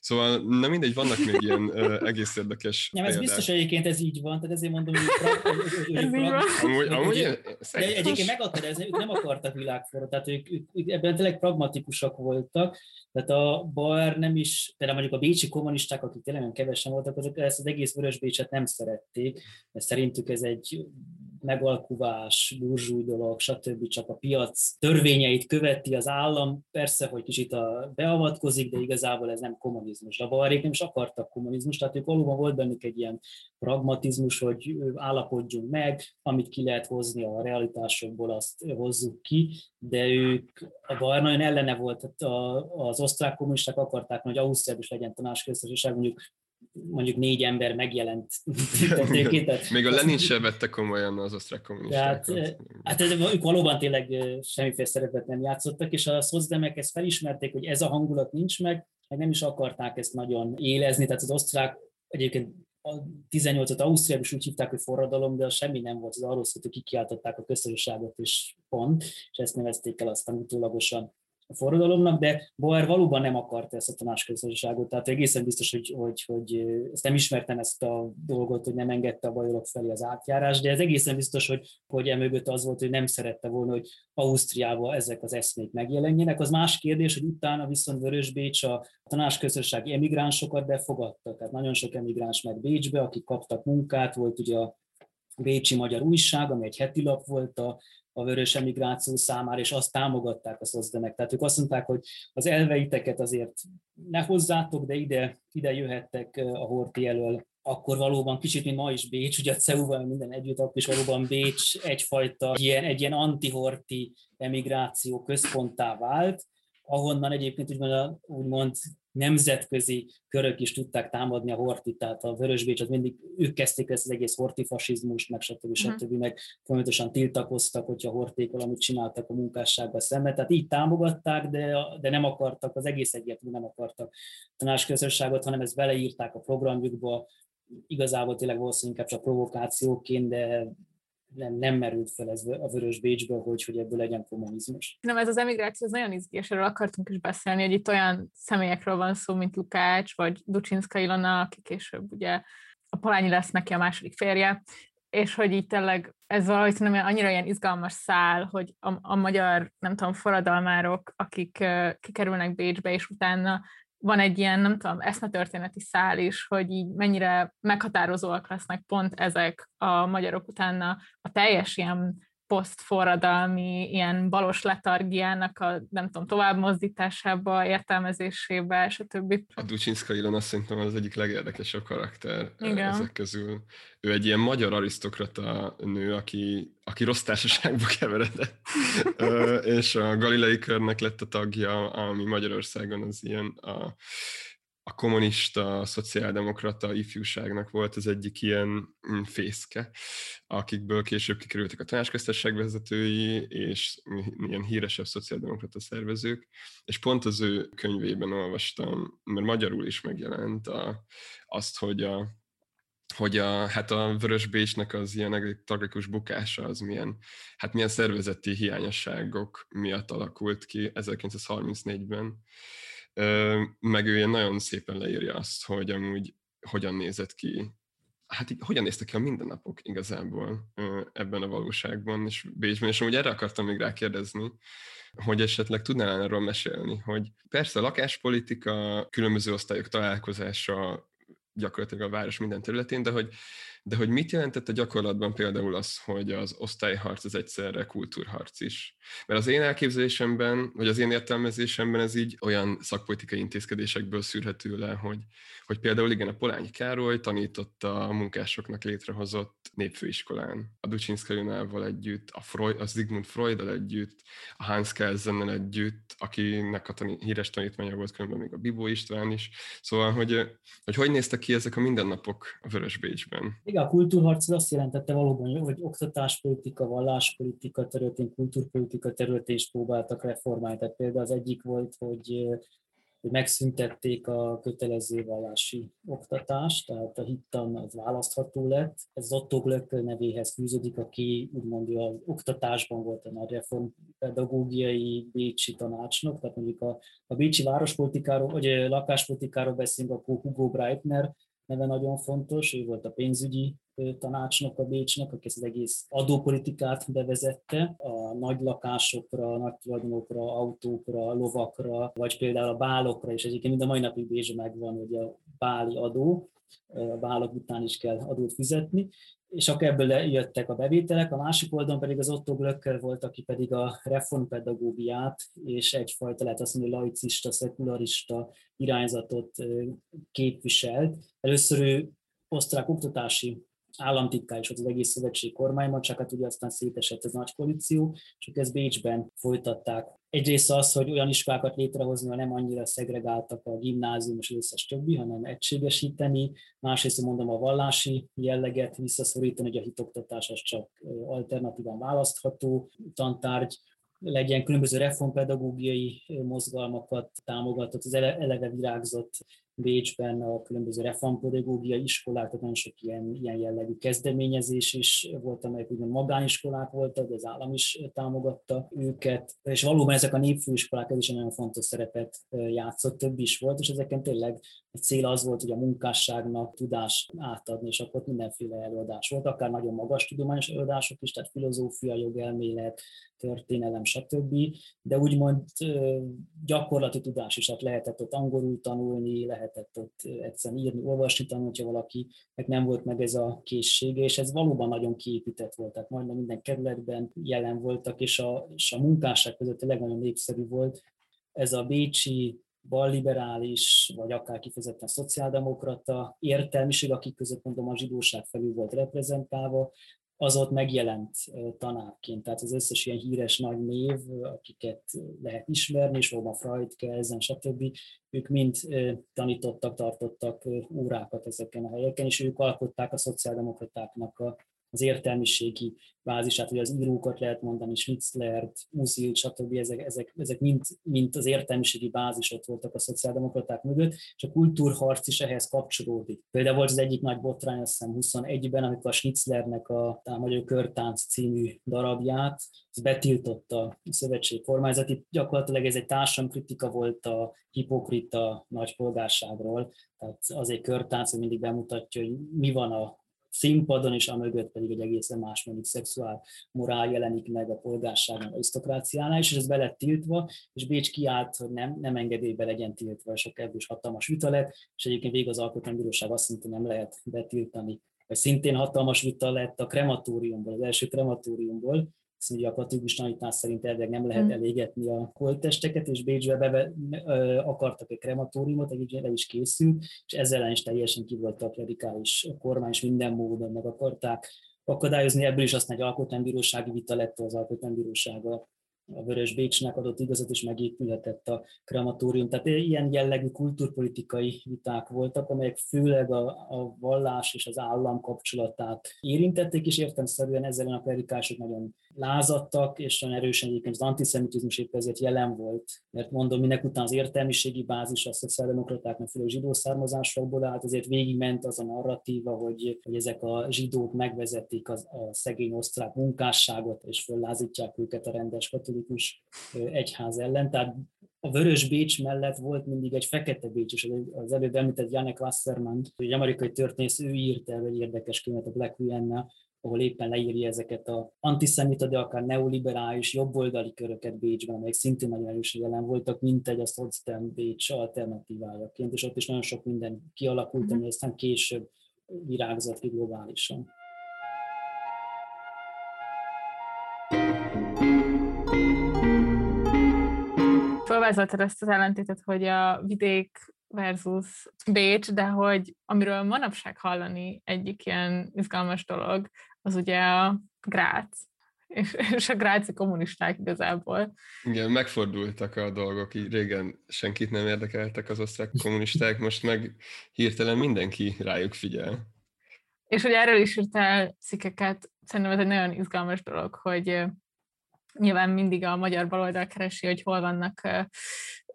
Szóval, na mindegy, vannak még ilyen uh, [LAUGHS] egész érdekes Nem, ez biztos egyébként ez így van, tehát ezért mondom, hogy, de egyébként megakadályozni, ők nem akartak világforra, tehát ők, ők, ők ebben tényleg pragmatikusak voltak, tehát a Bauer nem is, például mondjuk a bécsi kommunisták, akik tényleg kevesen voltak, azok ezt az egész Vörös Bécset nem szerették, mert szerintük ez egy megalkuvás, burzsúj dolog, stb. csak a piac törvényeit követi az állam, persze, hogy kicsit a, beavatkozik, de igazából ez nem kommunizmus. A balerék nem is akartak kommunizmus, tehát ők valóban volt bennük egy ilyen pragmatizmus, hogy állapodjunk meg, amit ki lehet hozni a realitásokból, azt hozzuk ki, de ők, a Bauer nagyon ellene volt, tehát az osztrák kommunisták akarták, hogy Ausztriában is legyen tanácsköztársaság, mondjuk mondjuk négy ember megjelent. [LAUGHS] tehát Még a Lenin sem vette komolyan az osztrák kommunistákat. Tehát, hát ők valóban tényleg semmiféle szerepet nem játszottak, és a szozdemek ezt felismerték, hogy ez a hangulat nincs meg, meg nem is akarták ezt nagyon élezni, tehát az osztrák egyébként a 18-at Ausztriában is úgy hívták, hogy forradalom, de az semmi nem volt, az arról szólt, hogy kikiáltották a köztársaságot, és pont, és ezt nevezték el aztán utólagosan a forradalomnak, de Bauer valóban nem akarta ezt a tanácsközösséget, tehát egészen biztos, hogy, hogy, hogy ezt nem ismertem ezt a dolgot, hogy nem engedte a bajorok felé az átjárás, de ez egészen biztos, hogy, hogy emögött az volt, hogy nem szerette volna, hogy Ausztriában ezek az eszmék megjelenjenek. Az más kérdés, hogy utána viszont Vörös Bécs a tanácsközösségi emigránsokat befogadta, tehát nagyon sok emigráns meg Bécsbe, akik kaptak munkát, volt ugye a Bécsi Magyar Újság, ami egy heti lap volt a a vörös emigráció számára, és azt támogatták a szozdenek. Tehát ők azt mondták, hogy az elveiteket azért ne hozzátok, de ide, ide jöhettek a Horti elől akkor valóban kicsit, mint ma is Bécs, ugye a CEU-val minden együtt, akkor is valóban Bécs egyfajta ilyen, egy ilyen antihorti emigráció központtá vált, ahonnan egyébként úgymond, úgymond nemzetközi körök is tudták támadni a hortit, tehát a Vörösbécs, az mindig ők kezdték ezt az egész hortifasizmust, meg stb. Mhm. stb. Meg folyamatosan tiltakoztak, hogyha horték valamit csináltak a munkássággal szemben. Tehát így támogatták, de, de nem akartak, az egész egyértelmű nem akartak tanácsközösséget, hanem ezt beleírták a programjukba, igazából tényleg valószínűleg inkább csak provokációként, de nem, nem merült fel ez a Vörös Bécsből, hogy, hogy ebből legyen kommunizmus. Nem, ez az emigráció ez nagyon izgi, és erről akartunk is beszélni, hogy itt olyan személyekről van szó, mint Lukács, vagy Ducsinszka Ilona, aki később ugye a Palányi lesz neki a második férje, és hogy így tényleg ez valahogy szerintem annyira ilyen izgalmas szál, hogy a, a magyar, nem tudom, forradalmárok, akik uh, kikerülnek Bécsbe, és utána van egy ilyen, nem tudom, eszmetörténeti szál is, hogy így mennyire meghatározóak lesznek pont ezek a magyarok utána a teljes ilyen posztforradalmi, ilyen balos letargiának a, nem tudom, továbbmozdításába, értelmezésébe, stb. A Ducsinszka Ilona szerintem az egyik legérdekesebb karakter Igen. ezek közül. Ő egy ilyen magyar arisztokrata nő, aki, aki rossz társaságba keveredett, és a Galilei körnek lett a tagja, ami Magyarországon az ilyen a a kommunista, a szociáldemokrata ifjúságnak volt az egyik ilyen mm, fészke, akikből később kikerültek a tanácsköztesség vezetői, és ilyen híresebb szociáldemokrata szervezők, és pont az ő könyvében olvastam, mert magyarul is megjelent a, azt, hogy a, hogy a, hát a Vörös Bécsnek az ilyen tragikus bukása az milyen, hát milyen szervezeti hiányosságok miatt alakult ki 1934-ben. Meg ő ilyen nagyon szépen leírja azt, hogy amúgy hogyan nézett ki, hát hogyan néztek ki a mindennapok igazából ebben a valóságban, és Bécsben, és amúgy erre akartam még rákérdezni, hogy esetleg tudnál erről mesélni, hogy persze a lakáspolitika, különböző osztályok találkozása gyakorlatilag a város minden területén, de hogy, de hogy mit jelentett a gyakorlatban például az, hogy az osztályharc az egyszerre kultúrharc is? Mert az én elképzelésemben, vagy az én értelmezésemben ez így olyan szakpolitikai intézkedésekből szűrhető le, hogy, hogy például igen, a Polányi Károly tanította a munkásoknak létrehozott népfőiskolán, a Ducsinszka Junával együtt, a, Freud, a Sigmund Freuddal együtt, a Hans Kelsennel együtt, akinek a tanít, híres tanítmánya volt különben még a Bibó István is. Szóval, hogy hogy, hogy néztek ki ezek a mindennapok a Vörös Bécsben? Igen, a kultúrharc azt jelentette valóban, hogy oktatáspolitika, valláspolitika területén, kultúrpolitika területén is próbáltak reformálni. Tehát például az egyik volt, hogy hogy megszüntették a kötelező vallási oktatást, tehát a hittan az választható lett. Ez Otto Glöckl nevéhez fűződik, aki úgymond az oktatásban volt a nagy reform pedagógiai bécsi tanácsnok, tehát mondjuk a, a bécsi várospolitikáról, vagy lakáspolitikáról beszélünk, akkor Hugo Breitner neve nagyon fontos, ő volt a pénzügyi tanácsnok a Bécsnek, aki ezt az egész adópolitikát bevezette. A nagy lakásokra, nagy tulajdonokra, autókra, lovakra, vagy például a bálokra, és egyébként mind a mai napig Bécsben megvan, hogy a báli adó, a bálok után is kell adót fizetni, és akkor ebből jöttek a bevételek, a másik oldalon pedig az Otto Glöckler volt, aki pedig a reformpedagógiát és egyfajta, lehet azt mondani, laicista, szekularista irányzatot képviselt. Először ő osztrák oktatási államtitkár is volt az egész szövetség kormányban, csak hát ugye aztán szétesett az nagy koalíció, és ők ezt Bécsben folytatták. Egyrészt az, hogy olyan iskolákat létrehozni, hogy nem annyira szegregáltak a gimnázium és összes többi, hanem egységesíteni. Másrészt mondom a vallási jelleget visszaszorítani, hogy a hitoktatás az csak alternatívan választható tantárgy, legyen különböző reformpedagógiai mozgalmakat támogatott, az eleve virágzott Bécsben a különböző reformpedagógiai iskolák, tehát nagyon sok ilyen, ilyen jellegű kezdeményezés is volt, amelyek ugye magániskolák voltak, de az állam is támogatta őket, és valóban ezek a népfőiskolák ez is nagyon fontos szerepet játszott, több is volt, és ezeken tényleg a cél az volt, hogy a munkásságnak tudás átadni, és akkor mindenféle előadás volt, akár nagyon magas tudományos előadások is, tehát filozófia, jogelmélet, történelem, stb. De úgymond gyakorlati tudás is, tehát lehetett ott angolul tanulni, lehetett ott egyszerűen írni, olvasni tanulni, hogyha valakinek nem volt meg ez a készsége, és ez valóban nagyon kiépített volt, tehát majdnem minden kerületben jelen voltak, és a, és a munkásság között tényleg nagyon népszerű volt. Ez a bécsi balliberális, vagy akár kifejezetten szociáldemokrata értelmiség, akik között mondom a zsidóság felül volt reprezentálva, az ott megjelent tanárként. Tehát az összes ilyen híres nagy név, akiket lehet ismerni, és a Freud, Kelsen, stb., ők mind tanítottak, tartottak órákat ezeken a helyeken, és ők alkották a szociáldemokratáknak a az értelmiségi bázisát, hogy az írókat lehet mondani, Schnitzlert, Musil, stb. Ezek, ezek, ezek mind, mind az értelmiségi bázisok voltak a szociáldemokraták mögött, és a kultúrharc is ehhez kapcsolódik. Például volt az egyik nagy botrány, azt hiszem 21-ben, amikor a Schnitzlernek a, a Magyar Körtánc című darabját, betiltotta a szövetség kormányzat. Itt gyakorlatilag ez egy társadalomkritika volt a hipokrita nagy polgárságról, tehát az egy körtánc, hogy mindig bemutatja, hogy mi van a színpadon, és amögött pedig egy egészen más mondjuk szexuál morál jelenik meg a polgárságon, arisztokráciánál, és ez be tiltva, és Bécs kiállt, hogy nem, nem engedély be legyen tiltva, és akkor ebből is hatalmas vita lett, és egyébként végig az alkotmánybíróság azt mondta, nem lehet betiltani. Vagy szintén hatalmas vita lett a krematóriumból, az első krematóriumból, azt mondja, a katolikus tanítás szerint elvileg nem lehet mm. elégetni a holttesteket, és Bécsbe beve, ö, akartak egy krematóriumot, egy le is készült, és ezzel ellen is teljesen ki volt a klerikális kormány, és minden módon meg akarták akadályozni, ebből is aztán egy alkotmánybírósági vita lett az alkotmánybírósága a Vörös Bécsnek adott igazat, és megépülhetett a krematórium. Tehát ilyen jellegű kulturpolitikai viták voltak, amelyek főleg a, a vallás és az állam kapcsolatát érintették, és értemszerűen ezzel a klerikások nagyon lázadtak, és nagyon erősen egyébként az antiszemitizmus épp ezért jelen volt. Mert mondom, minek után az értelmiségi bázis a szociáldemokratáknak, főleg zsidó származásokból állt, azért végigment az a narratíva, hogy, hogy ezek a zsidók megvezetik az, a szegény osztrák munkásságot, és föllázítják őket a rendes katolikus egyház ellen. Tehát a Vörös Bécs mellett volt mindig egy Fekete Bécs is, az előbb említett Janek Wasserman, egy amerikai történész, ő írta el egy érdekes könyvet a Black Vienna, ahol éppen leírja ezeket a antiszemita, de akár neoliberális, jobboldali köröket Bécsben, amelyek szintén nagyon erősen jelen voltak, mint egy a Potsdam Bécs alternatívájaként, és ott is nagyon sok minden kialakult, ami aztán később virágzott ki globálisan. Felvázoltad ezt az ellentétet, hogy a vidék versus Bécs, de hogy amiről manapság hallani egyik ilyen izgalmas dolog, az ugye a Grác, és, és a gráci kommunisták igazából. Igen, megfordultak a dolgok, így régen senkit nem érdekeltek az osztrák kommunisták, most meg hirtelen mindenki rájuk figyel. És hogy erről is írtál cikkeket, szerintem ez egy nagyon izgalmas dolog, hogy nyilván mindig a magyar baloldal keresi, hogy hol vannak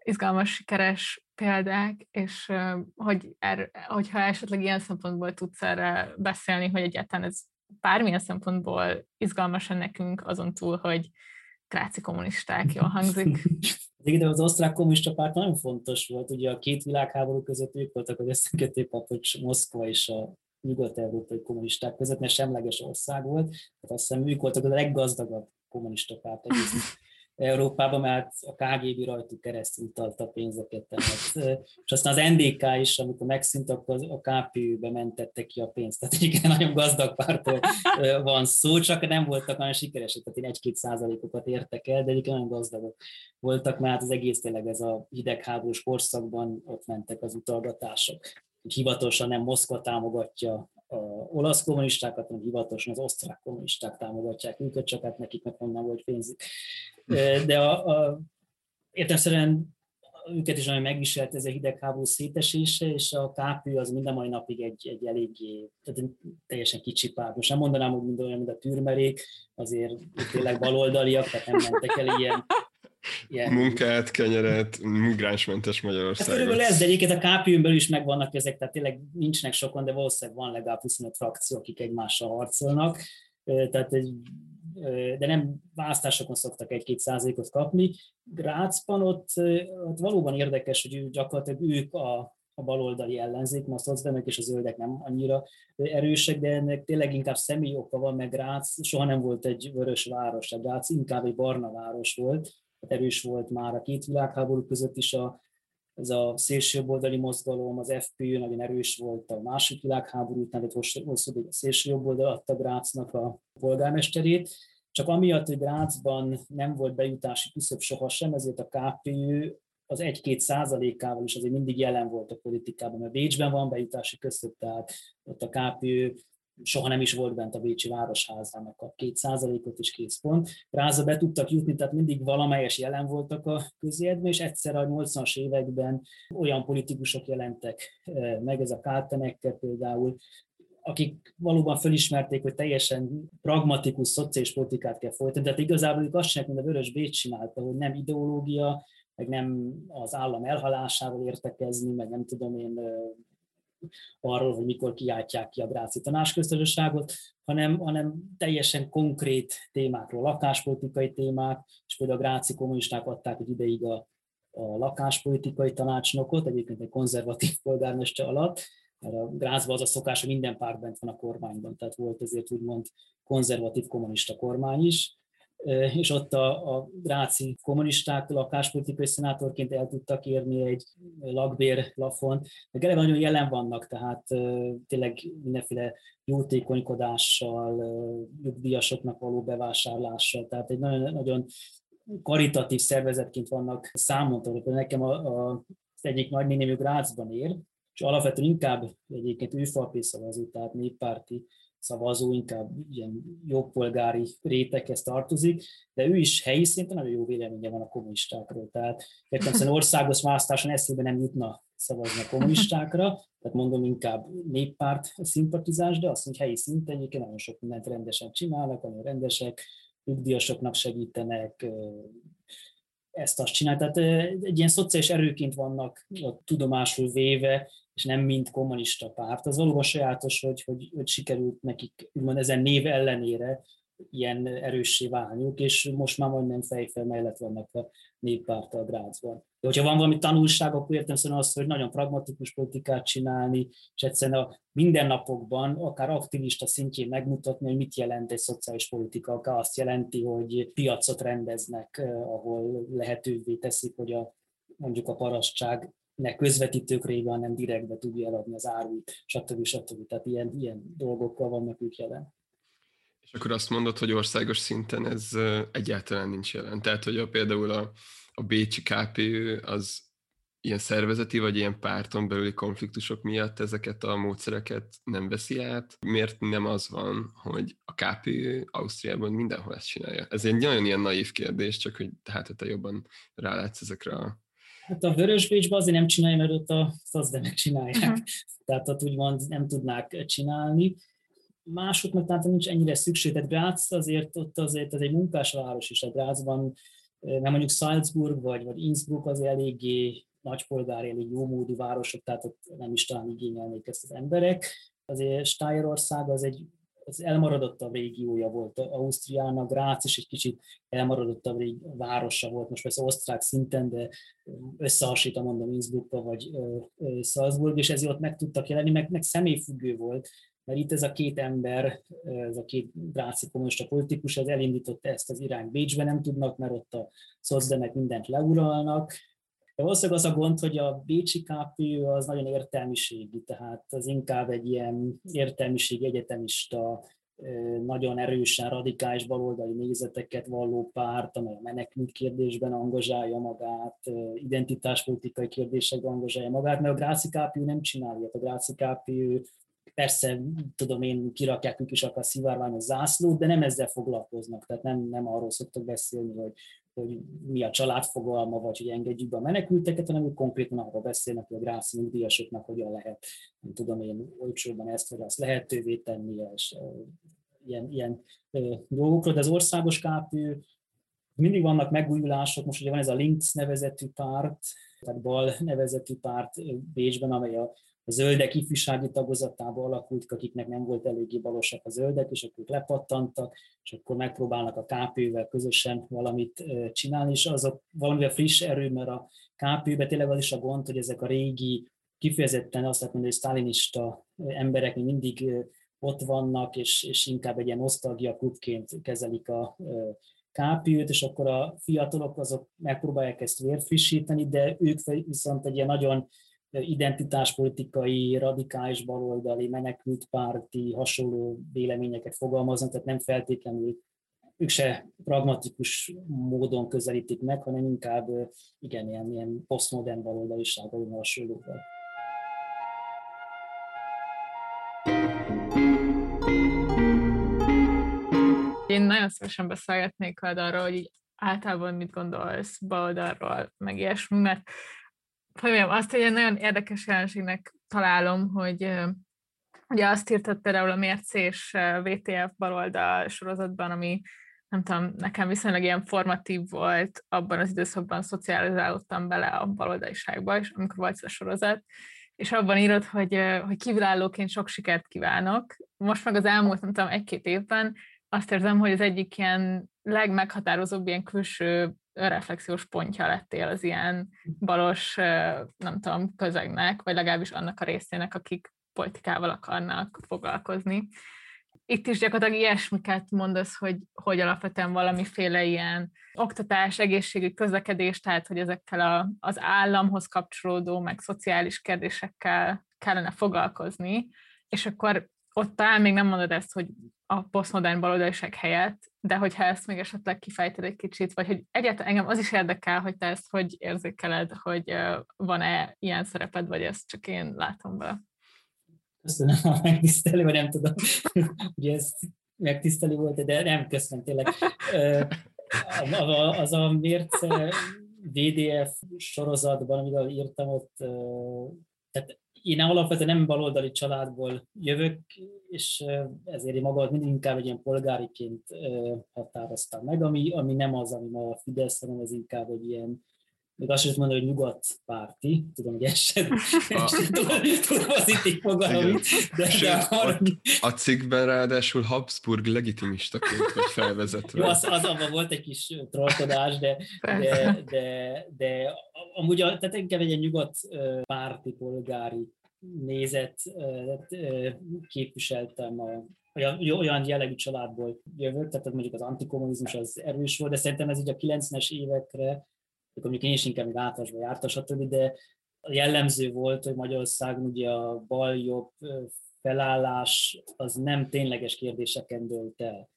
izgalmas, sikeres példák, és hogy er, hogyha esetleg ilyen szempontból tudsz erre beszélni, hogy egyáltalán ez bármilyen szempontból izgalmas nekünk azon túl, hogy kráci kommunisták, jól hangzik. [LAUGHS] Igen, az osztrák kommunista párt nagyon fontos volt, ugye a két világháború között ők voltak az összekötőpapocs Moszkva és a nyugat-európai kommunisták között, mert semleges ország volt, tehát azt hiszem ők voltak a leggazdagabb kommunista párt egész Európában, mert a KGB rajtuk keresztül utalta pénzeket. Tehát, és aztán az NDK is, amikor megszűnt, akkor a KPÜ-be mentette ki a pénzt. Tehát igen, [LAUGHS] nagyon gazdag pártól van szó, csak nem voltak nagyon sikeresek, tehát én egy-két százalékokat értek el, de egyébként nagyon gazdagok voltak, mert az egész tényleg ez a hidegháborús korszakban ott mentek az utalgatások. Hivatalosan nem Moszkva támogatja a olasz kommunistákat, hanem hivatalosan az osztrák kommunisták támogatják őket, csak hát nekik meg onnan volt pénzük. De a, a, értelmszerűen őket is nagyon megviselt ez a hidegháború szétesése, és a KPÜ az minden mai napig egy, egy eléggé, tehát teljesen kicsi párt. Most nem mondanám, hogy mind olyan, mint a tűrmerék, azért tényleg baloldaliak, tehát nem mentek el ilyen ilyen... Munkát, kenyeret, migránsmentes Magyarország. Hát körülbelül ez, de egyébként a KPÜ-n belül is megvannak ezek, tehát tényleg nincsenek sokan, de valószínűleg van legalább 25 frakció, akik egymással harcolnak. Tehát egy, de nem választásokon szoktak egy-két százalékot kapni. Grácsban ott, ott valóban érdekes, hogy gyakorlatilag ők a, a baloldali ellenzék, mert a szocdemek és a zöldek nem annyira erősek, de ennek tényleg inkább személyi oka van, meg Grác soha nem volt egy vörös város, a Grác inkább egy barna város volt, erős volt már a két világháború között is a, ez a szélsőjobboldali mozgalom, az FPÖ nagyon erős volt a második világháború után, tehát hosszú a szélsőjobboldal adta Grácnak a polgármesterét, csak amiatt, hogy Grácsban nem volt bejutási küszöb sohasem, ezért a KPÖ az 1-2 százalékával is azért mindig jelen volt a politikában, mert Bécsben van bejutási küszöb, tehát ott a KPÖ soha nem is volt bent a Bécsi Városházán, kap két százalékot is kész pont. Ráza be tudtak jutni, tehát mindig valamelyes jelen voltak a közéletben, és egyszer a 80-as években olyan politikusok jelentek eh, meg, ez a Káltenekkel például, akik valóban felismerték, hogy teljesen pragmatikus szociális politikát kell folytatni. Tehát igazából ők azt csinálják, mint a Vörös Bécs csinálta, hogy nem ideológia, meg nem az állam elhalásával értekezni, meg nem tudom én eh, arról, hogy mikor kiáltják ki a Gráci tanásköztársaságot, hanem, hanem teljesen konkrét témákról, lakáspolitikai témák, és például a Gráci kommunisták adták egy ideig a, a lakáspolitikai tanácsnokot, egyébként egy konzervatív polgármester alatt, mert a Grácban az a szokás, hogy minden párt bent van a kormányban, tehát volt ezért úgymond konzervatív kommunista kormány is, és ott a, a gráci kommunisták lakáspolitikai szenátorként el tudtak érni egy lakbér lafon, meg eleve nagyon jelen vannak, tehát tényleg mindenféle jótékonykodással, nyugdíjasoknak való bevásárlással, tehát egy nagyon, nagyon karitatív szervezetként vannak számon tartva. Nekem a, a, az egyik nagynénémű Grácsban ér, és alapvetően inkább egyébként ő falpészavazó, tehát néppárti szavazó, inkább ilyen jobbpolgári réteghez tartozik, de ő is helyi szinten nagyon jó véleménye van a kommunistákról. Tehát értem országos választáson eszébe nem jutna szavazni a kommunistákra, tehát mondom inkább néppárt szimpatizás, de azt mondja, helyi szinten egyébként nagyon sok mindent rendesen csinálnak, nagyon rendesek, nyugdíjasoknak segítenek, ezt-azt csinál. Tehát egy ilyen szociális erőként vannak a tudomásul véve, és nem mint kommunista párt. Az valóban sajátos, hogy, hogy, hogy sikerült nekik úgymond ezen név ellenére ilyen erőssé válniuk, és most már majdnem fejfel mellett vannak a néppártal Grácsban. De hogyha van valami tanulság, akkor értem szóval azt, hogy nagyon pragmatikus politikát csinálni, és egyszerűen a mindennapokban, akár aktivista szintjén megmutatni, hogy mit jelent egy szociális politika, akár azt jelenti, hogy piacot rendeznek, eh, ahol lehetővé teszik, hogy a, mondjuk a parasztság ne közvetítők révén, hanem direktbe tudja eladni az árut, stb. stb. Tehát ilyen, ilyen dolgokkal vannak ők jelen. És akkor azt mondod, hogy országos szinten ez egyáltalán nincs jelen. Tehát, hogy a, például a, a Bécsi KPÖ az ilyen szervezeti vagy ilyen párton belüli konfliktusok miatt ezeket a módszereket nem veszi át. Miért nem az van, hogy a KPÖ Ausztriában mindenhol ezt csinálja? Ez egy nagyon ilyen naív kérdés, csak hogy hát te jobban rálátsz ezekre a Hát a Vörös Bécsben azért nem csinálja, mert ott a szazdemek csinálják. Uh-huh. Tehát ott úgymond nem tudnák csinálni másoknak tehát nincs ennyire szükség. Tehát Graz azért ott azért ez egy munkásváros is, a Grazban, nem mondjuk Salzburg vagy, vagy Innsbruck az eléggé nagypolgári, elég módú városok, tehát ott nem is talán igényelnék ezt az emberek. Azért Steierország az egy az elmaradottabb régiója volt Ausztriának, Grác is egy kicsit elmaradottabb városa volt, most persze osztrák szinten, de összehasonlítom mondom Innsbrucka vagy Salzburg, és ezért ott meg tudtak jelenni, meg, meg személyfüggő volt, mert itt ez a két ember, ez a két dráci kommunista politikus, ez elindította ezt az irány Bécsbe, nem tudnak, mert ott a szocdemek mindent leuralnak. De valószínűleg az a gond, hogy a bécsi KPÖ az nagyon értelmiségi, tehát az inkább egy ilyen értelmiség egyetemista, nagyon erősen radikális baloldali nézeteket valló párt, amely a menekült kérdésben angazsálja magát, identitáspolitikai kérdésekben angazsálja magát, mert a Gráci KPÖ nem csinálja. A Gráci KPÖ Persze, tudom én, kirakják ők is akar szivárványos zászlót, de nem ezzel foglalkoznak, tehát nem, nem arról szoktak beszélni, hogy, hogy mi a családfogalma, vagy hogy engedjük be a menekülteket, hanem ők konkrétan arról beszélnek, hogy a grász nyugdíjasoknak hogyan lehet, nem tudom én, olcsóban ezt vagy azt lehetővé tenni, és ilyen, ilyen dolgokról, de az országos kápű mindig vannak megújulások, most ugye van ez a Links nevezetű párt, tehát bal nevezetű párt Bécsben, amely a a zöldek ifjúsági tagozatába alakult, akiknek nem volt eléggé balosak a zöldek, és akkor lepattantak, és akkor megpróbálnak a KP-vel közösen valamit csinálni, és azok valamivel friss erő, mert a KP-be tényleg az is a gond, hogy ezek a régi, kifejezetten azt lehet mondani, hogy sztálinista emberek még mindig ott vannak, és, és inkább egy ilyen nosztalgia klubként kezelik a KPÜ-t, és akkor a fiatalok azok megpróbálják ezt vérfrissíteni, de ők viszont egy ilyen nagyon identitáspolitikai, radikális baloldali, menekültpárti, hasonló véleményeket fogalmaznak, tehát nem feltétlenül ők se pragmatikus módon közelítik meg, hanem inkább igen, ilyen, ilyen posztmodern baloldalisággal hasonlóval. Én nagyon szívesen beszélgetnék arról, hogy így általában mit gondolsz baloldalról, meg ilyesmi, mert hogy azt egy nagyon érdekes jelenségnek találom, hogy ugye azt írtad például a Mércés VTF baloldal sorozatban, ami nem tudom, nekem viszonylag ilyen formatív volt, abban az időszakban szocializálódtam bele a baloldaliságba, és amikor volt ez a sorozat, és abban írod, hogy, hogy kívülállóként sok sikert kívánok. Most meg az elmúlt, nem tudom, egy-két évben azt érzem, hogy az egyik ilyen legmeghatározóbb ilyen külső reflexiós pontja lettél az ilyen balos, nem tudom, közegnek, vagy legalábbis annak a részének, akik politikával akarnak foglalkozni. Itt is gyakorlatilag ilyesmiket mondasz, hogy, hogy alapvetően valamiféle ilyen oktatás, egészségügy, közlekedés, tehát hogy ezekkel a, az államhoz kapcsolódó, meg szociális kérdésekkel kellene foglalkozni, és akkor ott talán még nem mondod ezt, hogy a posztmodern baloldaliság helyett, de hogyha ezt még esetleg kifejted egy kicsit, vagy hogy egyáltalán engem az is érdekel, hogy te ezt hogy érzékeled, hogy van-e ilyen szereped, vagy ezt csak én látom be. Köszönöm a megtisztelő, vagy nem tudom, [LAUGHS] ugye ez megtisztelő volt, de nem, köszönöm tényleg. Az a mérce VDF sorozatban, amivel írtam ott, tehát én alapvetően nem baloldali családból jövök, és ezért magad mindig inkább egy ilyen polgáriként határoztam meg, ami, ami nem az, ami ma a Fidesz, hanem ez inkább egy ilyen még azt sem mondani, hogy nyugatpárti, tudom, hogy ez [LAUGHS] sem, tudom az itt így fogalom, de, Sőt, de a, a cikkben ráadásul Habsburg legitimistaként vagy felvezetve. Jó, az, az abban volt egy kis trollkodás, de, de, de, de amúgy a, tehát inkább egy nyugat párti polgári nézet képviseltem a, olyan, olyan jellegű családból jövök, tehát mondjuk az antikommunizmus az erős volt, de szerintem ez így a 90-es évekre akkor mondjuk én is inkább vagy jártas, stb., de jellemző volt, hogy Magyarországon ugye a bal-jobb felállás az nem tényleges kérdéseken dölt el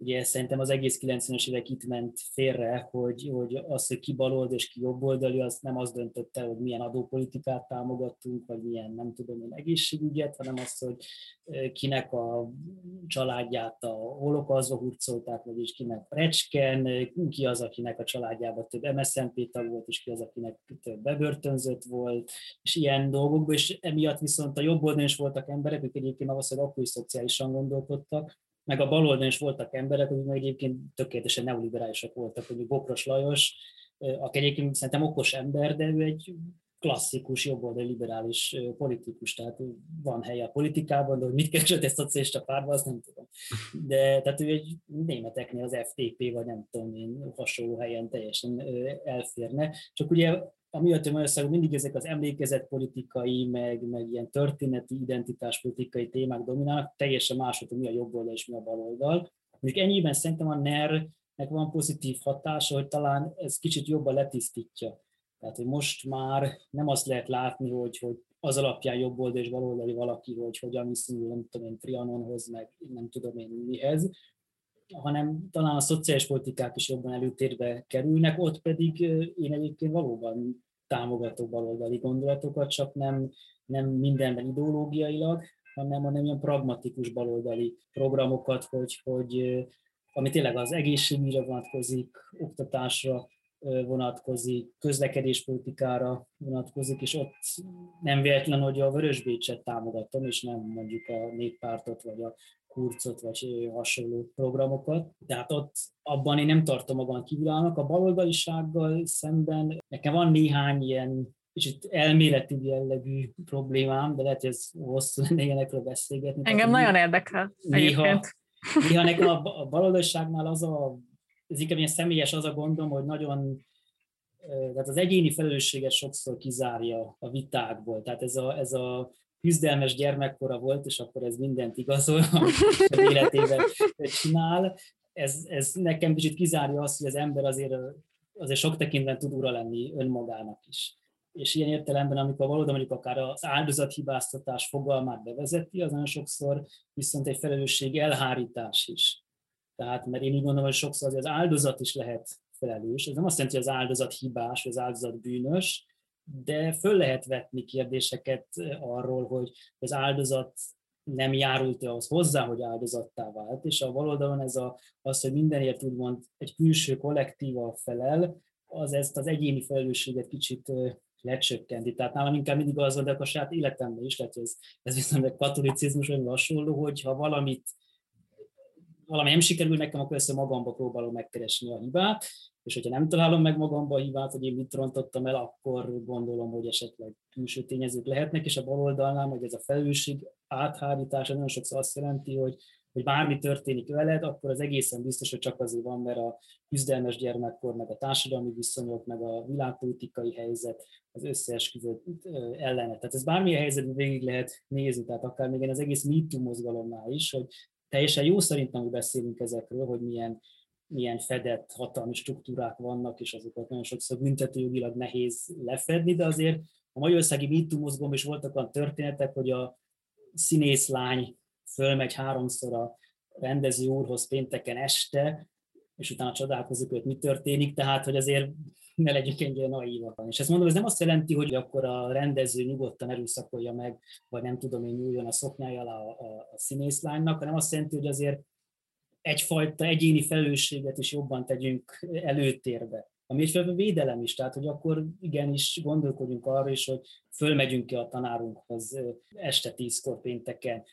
ugye szerintem az egész 90-es évek itt ment félre, hogy, hogy az, hogy ki balold és ki jobboldali, az nem az döntötte, hogy milyen adópolitikát támogattunk, vagy milyen, nem tudom én, egészségügyet, hanem az, hogy kinek a családját a holokazva hurcolták, vagyis kinek recsken, ki az, akinek a családjában több MSZNP tag volt, és ki az, akinek több bebörtönzött volt, és ilyen dolgokban, és emiatt viszont a jobb oldalon is voltak emberek, akik egyébként hogy akkor is szociálisan gondolkodtak, meg a baloldalon is voltak emberek, akik meg egyébként tökéletesen neoliberálisak voltak, hogy Bokros Lajos, aki egyébként szerintem okos ember, de ő egy klasszikus jobboldali liberális politikus, tehát van helye a politikában, de hogy mit keresett a szocialista párba, azt nem tudom. De tehát ő egy németeknél az FTP, vagy nem tudom én, hasonló helyen teljesen elférne. Csak ugye amiatt, Magyarországon mindig ezek az emlékezetpolitikai, meg, meg ilyen történeti, identitáspolitikai témák dominálnak, teljesen máshogy, hogy mi a jobb oldal és mi a bal oldal. Mondjuk ennyiben szerintem a NER-nek van pozitív hatása, hogy talán ez kicsit jobban letisztítja. Tehát, hogy most már nem azt lehet látni, hogy, hogy az alapján jobb oldal és baloldali valaki, hogy hogyan viszonyul, nem tudom én, Trianonhoz, meg nem tudom én mihez, hanem talán a szociális politikák is jobban előtérbe kerülnek, ott pedig én egyébként valóban támogatok baloldali gondolatokat, csak nem, nem mindenben ideológiailag, hanem, hanem ilyen pragmatikus baloldali programokat, hogy, hogy ami tényleg az egészségügyre vonatkozik, oktatásra vonatkozik, közlekedéspolitikára vonatkozik, és ott nem véletlen, hogy a Vörösbécset támogatom, és nem mondjuk a néppártot, vagy a kurcot, vagy hasonló programokat. Tehát ott abban én nem tartom magam kívülállnak. A baloldalisággal szemben nekem van néhány ilyen kicsit elméleti jellegű problémám, de lehet, hogy ez hosszú lenne ilyenekről beszélgetni. Engem nagyon érdekel néha, egyébként. Néha nekem a, a baloldaliságnál az a, ez inkább ilyen személyes az a gondom, hogy nagyon tehát az egyéni felelősséget sokszor kizárja a vitákból. Tehát ez a, ez a küzdelmes gyermekkora volt, és akkor ez mindent igazol, [LAUGHS] amit életében csinál. Ez, ez nekem kicsit kizárja azt, hogy az ember azért, azért sok tekintben tud ura lenni önmagának is. És ilyen értelemben, amikor valóban mondjuk akár az áldozathibáztatás fogalmát bevezeti, az nagyon sokszor viszont egy felelősség elhárítás is. Tehát, mert én úgy gondolom, hogy sokszor az áldozat is lehet felelős. Ez nem azt jelenti, hogy az áldozat hibás, vagy az áldozat bűnös, de föl lehet vetni kérdéseket arról, hogy az áldozat nem járult ahhoz hozzá, hogy áldozattá vált, és a baloldalon ez a, az, hogy mindenért úgymond egy külső kollektíva felel, az ezt az egyéni felelősséget kicsit lecsökkenti. Tehát nálam inkább mindig az de a saját életemben is, lehet, ez, ez viszont egy katolicizmus, vagy hasonló, hogy ha valamit valami nem sikerül nekem, akkor ezt magamba próbálom megkeresni a hibát, és hogyha nem találom meg magamba a hibát, hogy én mit rontottam el, akkor gondolom, hogy esetleg külső tényezők lehetnek, és a baloldalnál meg ez a felelősség áthárítása nagyon sokszor azt jelenti, hogy hogy bármi történik veled, akkor az egészen biztos, hogy csak azért van, mert a küzdelmes gyermekkor, meg a társadalmi viszonyok, meg a világpolitikai helyzet az összeesküvő ellene. Tehát ez bármilyen helyzetben végig lehet nézni, tehát akár még az egész MeToo mozgalomnál is, hogy teljesen jó szerintem, hogy beszélünk ezekről, hogy milyen milyen fedett hatalmi struktúrák vannak, és azokat nagyon sokszor büntetőjogilag nehéz lefedni, de azért a Magyarországi MeToo mozgalom is voltak olyan történetek, hogy a színészlány fölmegy háromszor a rendező úrhoz pénteken este, és utána csodálkozik, hogy mi történik, tehát hogy azért ne legyünk ennyire naívak. És ezt mondom, ez nem azt jelenti, hogy akkor a rendező nyugodtan erőszakolja meg, vagy nem tudom én nyúljon a szoknyája alá a, a, a színészlánynak, hanem azt jelenti, hogy azért egyfajta egyéni felelősséget is jobban tegyünk előtérbe. Ami egyfajta védelem is, tehát hogy akkor igenis gondolkodjunk arra is, hogy fölmegyünk ki a tanárunkhoz este tízkor pénteken.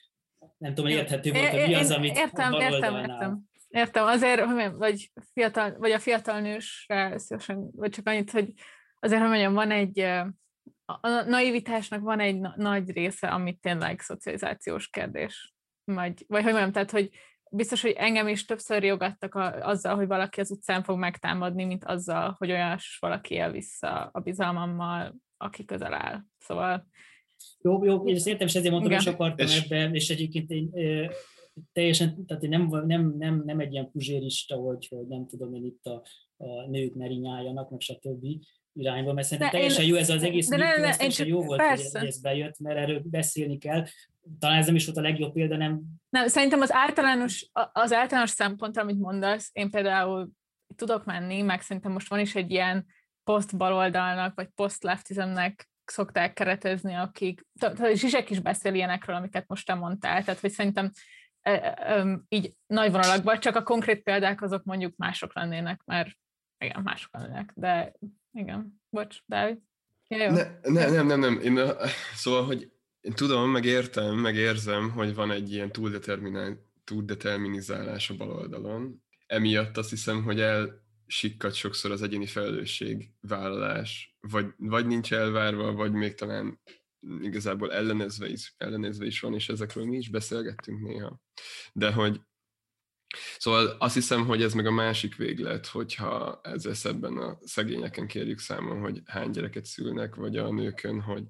Nem tudom, érthető volt, hogy mi az, amit értem, értem, értem. Értem, azért, vagy, fiatal, vagy a fiatal nősre szívesen, vagy csak annyit, hogy azért, hogy mondjam, van egy, a naivitásnak van egy na- nagy része, amit tényleg szocializációs kérdés. Vagy, vagy hogy mondjam, tehát, hogy biztos, hogy engem is többször jogattak a, azzal, hogy valaki az utcán fog megtámadni, mint azzal, hogy olyas valaki él vissza a bizalmammal, aki közel áll. Szóval... Jó, jó, én ezt értem, és ezért mondtam, hogy akartam és... ebben, és egyébként én teljesen, tehát én nem, nem, nem, nem egy ilyen puzsérista, hogy, hogy nem tudom én itt a, a nők ne rinyáljanak, meg stb irányba, mert szerintem de teljesen én, jó ez az egész de ne, ne, én csak, jó volt, persze. hogy ez bejött, mert erről beszélni kell. Talán ez nem is volt a legjobb példa, nem... Nem, szerintem az általános, az általános szempont, amit mondasz, én például tudok menni, meg szerintem most van is egy ilyen post baloldalnak, vagy post leftizemnek szokták keretezni, akik, tehát Zsizsek is beszél ilyenekről, amiket most te mondtál, tehát hogy szerintem így nagy vonalakban, csak a konkrét példák azok mondjuk mások lennének, mert igen, mások lennének, de igen, bocs, Dávid. Ja, ne, ne, nem, nem, nem, én, szóval, hogy én tudom, meg értem, meg érzem, hogy van egy ilyen túldeterminizálás a bal oldalon. Emiatt azt hiszem, hogy el sikkat sokszor az egyéni felelősség vállalás, vagy, vagy nincs elvárva, vagy még talán igazából ellenezve is, ellenezve is van, és ezekről mi is beszélgettünk néha. De hogy Szóval azt hiszem, hogy ez meg a másik véglet, hogyha ezzel szebben a szegényeken kérjük számon, hogy hány gyereket szülnek, vagy a nőkön, hogy,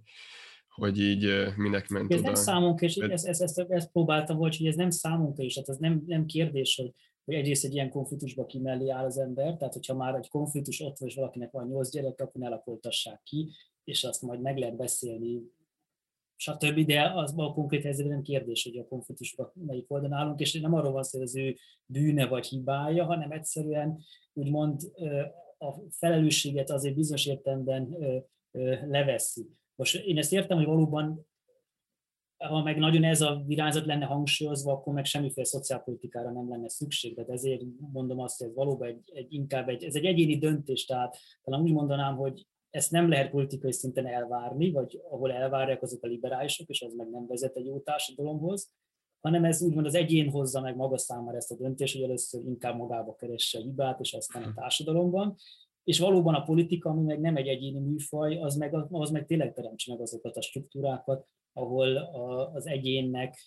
hogy így minek ment ez oda. Nem számunk, és ezt, ezt, ezt, ezt próbáltam, hogy ez nem számunk is, tehát ez nem, nem kérdés, hogy, hogy egyrészt egy ilyen konfliktusba ki mellé áll az ember, tehát hogyha már egy konfliktus ott van, és valakinek van nyolc gyerek, akkor ne lakoltassák ki, és azt majd meg lehet beszélni stb. De az a konkrét helyzetben nem kérdés, hogy a konfliktusban melyik oldalon állunk, és nem arról van szó, hogy az ő bűne vagy hibája, hanem egyszerűen úgymond a felelősséget azért bizonyos értelemben leveszi. Most én ezt értem, hogy valóban ha meg nagyon ez a virágzat lenne hangsúlyozva, akkor meg semmiféle szociálpolitikára nem lenne szükség. De ezért mondom azt, hogy ez valóban egy, egy, inkább egy, ez egy egyéni döntés, tehát talán úgy mondanám, hogy ezt nem lehet politikai szinten elvárni, vagy ahol elvárják azok a liberálisok, és az meg nem vezet egy jó társadalomhoz, hanem ez úgymond az egyén hozza meg maga számára ezt a döntést, hogy először inkább magába keresse a hibát, és aztán a társadalomban. És valóban a politika, ami meg nem egy egyéni műfaj, az meg, az meg tényleg teremtse meg azokat a struktúrákat, ahol az egyénnek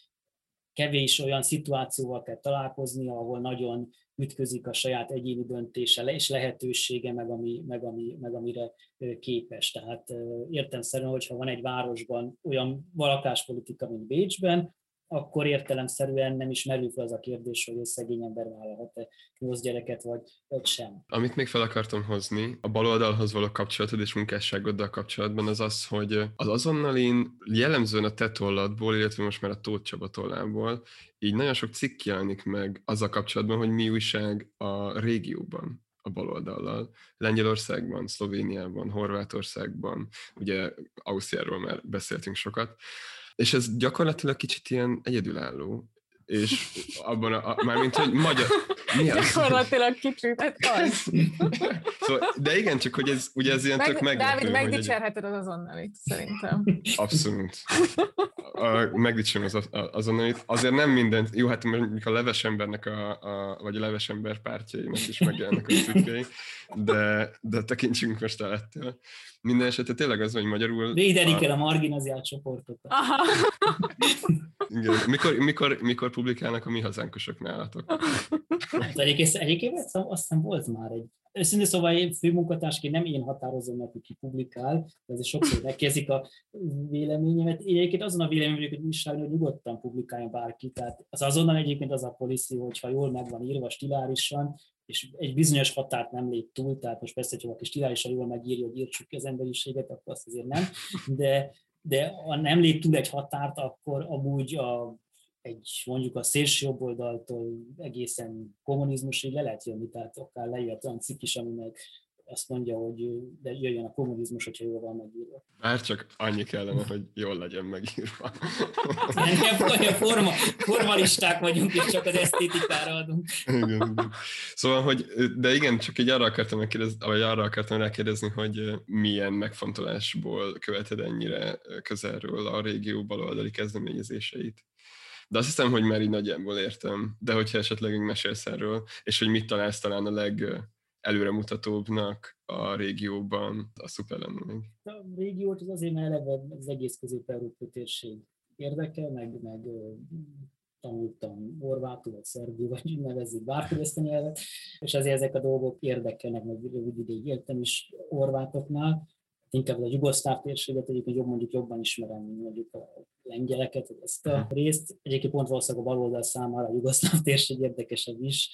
kevés olyan szituációval kell találkozni, ahol nagyon ütközik a saját egyéni döntése és lehetősége, meg, ami, meg, ami, meg amire képes. Tehát értelmszerűen, hogyha van egy városban olyan lakáspolitika, mint Bécsben, akkor értelemszerűen nem is merül fel az a kérdés, hogy egy szegény ember vállalhat-e nyolc gyereket, vagy, vagy sem. Amit még fel akartam hozni, a baloldalhoz való kapcsolatod és munkásságoddal kapcsolatban az az, hogy az azonnalin jellemzően a te tolladból, illetve most már a Tóth Csaba tollából, így nagyon sok cikk jelenik meg azzal kapcsolatban, hogy mi újság a régióban a baloldallal. Lengyelországban, Szlovéniában, Horvátországban, ugye Ausztriáról már beszéltünk sokat, és ez gyakorlatilag kicsit ilyen egyedülálló, és abban a, a mármint, hogy magyar... Mi az? Gyakorlatilag kicsit, hát az. szóval, de igen, csak hogy ez, ugye ez ilyen meg, tök meglepő. Dávid, megdicsérheted az azonnalit, szerintem. Abszolút. Megdicsérem az azonnalit. Azért nem mindent, jó, hát mondjuk a leves embernek, a, a, vagy a leves ember pártjainak is megjelennek a cikkei, de, de tekintsünk most el ettől. Minden esetre tényleg az, hogy magyarul... Védeni kell a marginaziált csoportot. Aha. Igen. Mikor, mikor, mikor publikálnak a mi hazánkosok nálatok? [LAUGHS] Hát egyébként, egyébként azt hiszem volt már egy Őszintén szóval én főmunkatársként nem én határozom meg, hogy ki publikál, ezért sokszor megkezdik a véleményemet. Én egyébként azon a vélemény vagyok, hogy újságról nyugodtan publikálja bárki. Tehát az azonnal egyébként az a policy, hogyha jól meg van írva stilárisan, és egy bizonyos határt nem lép túl, tehát most persze, hogy valaki stilárisan jól megírja, hogy írtsuk ki az emberiséget, akkor azt azért nem, de, de ha nem lép túl egy határt, akkor amúgy a egy mondjuk a szélső jobb oldaltól egészen kommunizmusig le lehet jönni, tehát akár leírt olyan cikk is, aminek azt mondja, hogy de jöjjön a kommunizmus, hogyha jól van megírva. Bár csak annyi kellene, hogy jól legyen megírva. Nem, olyan forma, formalisták vagyunk, és csak az esztétikára adunk. Igen, igen. Szóval, hogy, de igen, csak így arra akartam, megkérdezni, vagy arra akartam rákérdezni, hogy milyen megfontolásból követed ennyire közelről a régió baloldali kezdeményezéseit. De azt hiszem, hogy már így nagyjából értem. De hogyha esetleg mesélsz erről, és hogy mit találsz talán a leg előremutatóbbnak a régióban, a szuper lenne még. A régiót az azért már eleve az egész közép-európai térség érdekel, meg, meg tanultam orvátul, vagy szerbül, vagy nevezzük bárhogy ezt a nyelvet, és azért ezek a dolgok érdekelnek, meg rövid ideig éltem is orvátoknál, inkább a jugoszláv térséget egyébként jobb, mondjuk jobban ismerem, mondjuk a lengyeleket, vagy ezt a részt. Egyébként pont valószínűleg a baloldal számára a jugoszláv [LAUGHS] térség érdekesebb is,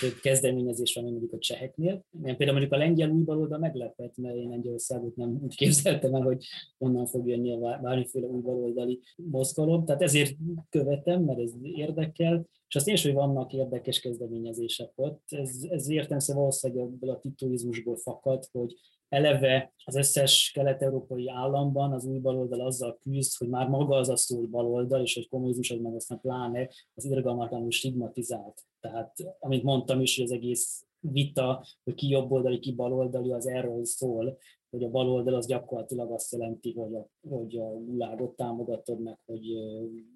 több kezdeményezés van, mondjuk a cseheknél. Én például mondjuk a lengyel új baloldal meglepett, mert én Lengyelországot nem úgy képzeltem el, hogy onnan fog jönni a bármiféle új baloldali mozgalom. Tehát ezért követem, mert ez érdekel. És azt is, hogy vannak érdekes kezdeményezések ott. Ez, ez értelmszerűen valószínűleg ebből a titulizmusból fakad, hogy eleve az összes kelet-európai államban az új baloldal azzal küzd, hogy már maga az a szó, hogy baloldal, és hogy kommunizmus, az meg aztán pláne az irgalmatlanul stigmatizált. Tehát, amit mondtam is, hogy az egész vita, hogy ki jobboldali, ki baloldali, az erről szól, hogy a baloldal az gyakorlatilag azt jelenti, hogy a, hogy a gulágot támogatod meg, hogy